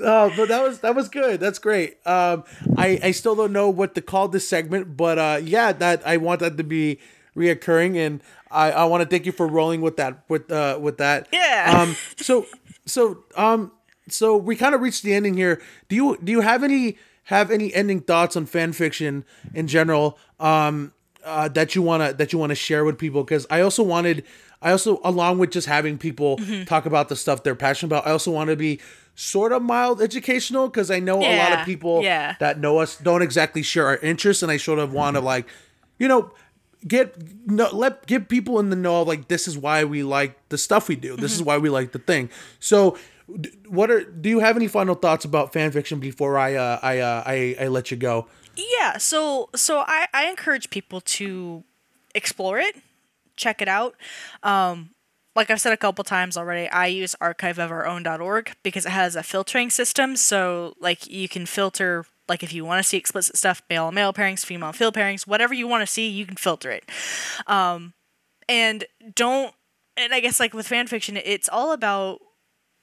Oh, but that was that was good. That's great. Um, I I still don't know what to call this segment, but uh, yeah, that I want that to be reoccurring, and I, I want to thank you for rolling with that with uh with that. Yeah. Um. So so um so we kind of reached the ending here. Do you do you have any have any ending thoughts on fan fiction in general? Um. Uh, that you wanna that you wanna share with people because I also wanted I also along with just having people Mm-hmm. talk about the stuff they're passionate about I also want to be sort of mild educational because I know a lot of people yeah. that know us don't exactly share our interests and I sort of want to like you know get no, let give people in the know like this is why we like the stuff we do this Mm-hmm. is why we like the thing so what are do you have any final thoughts about fan fiction before I uh, I, uh, I I let you go Yeah, so so I, I encourage people to explore it, check it out. Um, like I've said a couple times already, I use archiveofourown.org because it has a filtering system. So like you can filter like if you want to see explicit stuff, male male pairings, female female pairings, whatever you want to see, you can filter it. Um, and don't and I guess like with fan fiction, it's all about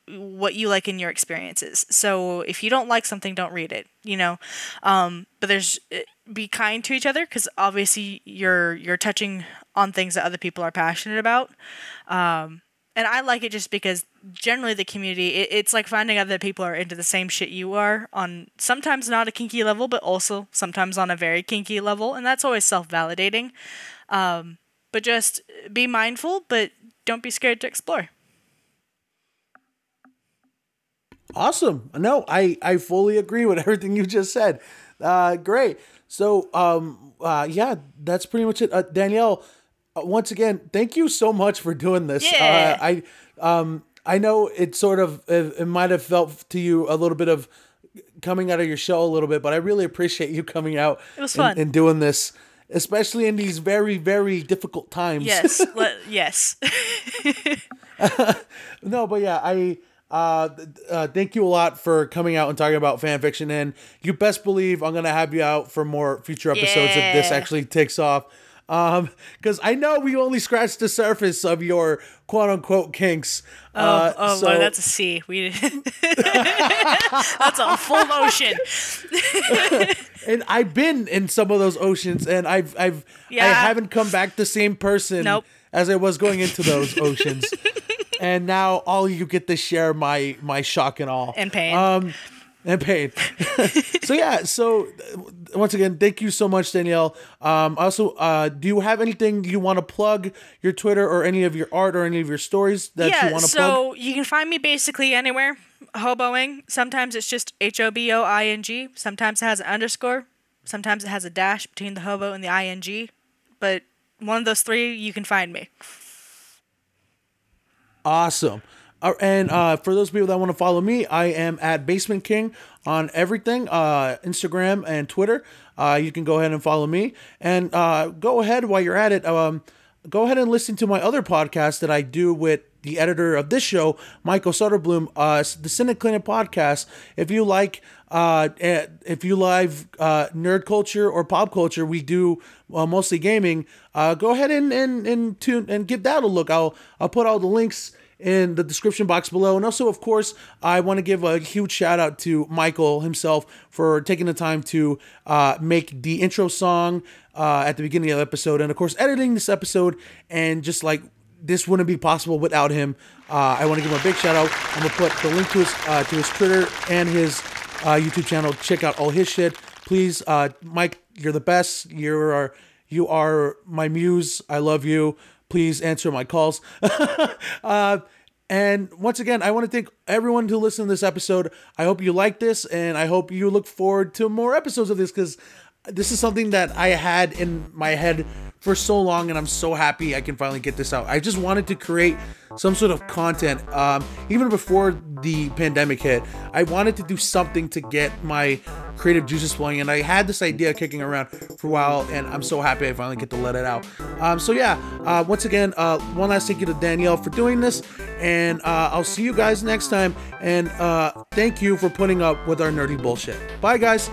what you like in your experiences. So if you don't like something, don't read it. You know, um, but there's eh, be kind to each other because obviously you're you're touching on things that other people are passionate about. Um, and I like it just because generally the community it, it's like finding other people are into the same shit you are on sometimes not a kinky level, but also sometimes on a very kinky level, and that's always self validating. Um, but just be mindful, but don't be scared to explore. Awesome. No, I I fully agree with everything you just said. Uh, great. So um uh yeah, that's pretty much it. Uh, Danielle, uh, once again, thank you so much for doing this. Yeah. Uh, I um I know it sort of it, it might have felt to you a little bit of coming out of your shell a little bit, but I really appreciate you coming out It was and- fun. and doing this, especially in these very very difficult times. Yes, le- yes. No, but yeah, I uh, uh thank you a lot for coming out and talking about fan fiction and you best believe I'm gonna have you out for more future episodes if this actually takes off. Um, because I know we only scratched the surface of your quote unquote kinks. Oh, uh, oh so- Lord, that's a sea. We that's a full ocean. and I've been in some of those oceans and I've—I've—I haven't come back the same person Nope. as I was going into those oceans. and now all you get to share my my shock and all. And pain. Um and pain. so yeah, so uh, once again, thank you so much, Danielle. Um also uh do you have anything you want to plug your Twitter or any of your art or any of your stories that yeah, you want to so plug? So you can find me basically anywhere. Hoboing. Sometimes it's just H O B O I N G. Sometimes it has an underscore. Sometimes it has a dash between the hobo and the I N G. But one of those three, you can find me. Awesome. Uh, and uh, for those people that want to follow me, I am at Basement King on everything uh, Instagram and Twitter. Uh, you can go ahead and follow me. And uh, go ahead while you're at it, um, go ahead and listen to my other podcast that I do with the editor of this show, Mikael Soderblom, uh, the Cynic Clinic podcast. If you like, uh, eh, if you like uh, nerd culture or pop culture, we do mostly gaming. Uh, go ahead and and and tune and give that a look. I'll I'll put all the links in the description box below. And also, of course, I want to give a huge shout out to Mikael himself for taking the time to uh, make the intro song uh, at the beginning of the episode, and of course, editing this episode and just like this wouldn't be possible without him. Uh, I want to give him a big shout out. I'm gonna put the link to his uh, to his Twitter and his uh, YouTube channel. Check out all his shit, please. Uh, Mike, you're the best. You are you are my muse. I love you. Please answer my calls. uh, and once again, I want to thank everyone who listened to this episode. I hope you like this, and I hope you look forward to more episodes of this because this is something that I had in my head for so long, and I'm so happy I can finally get this out. I just wanted to create some sort of content, um, even before the pandemic hit. I wanted to do something to get my creative juices flowing, and I had this idea kicking around for a while, and I'm so happy I finally get to let it out. Um, so yeah, uh, once again, uh, one last thank you to Danielle for doing this, and uh, I'll see you guys next time. And uh, thank you for putting up with our nerdy bullshit. Bye, guys.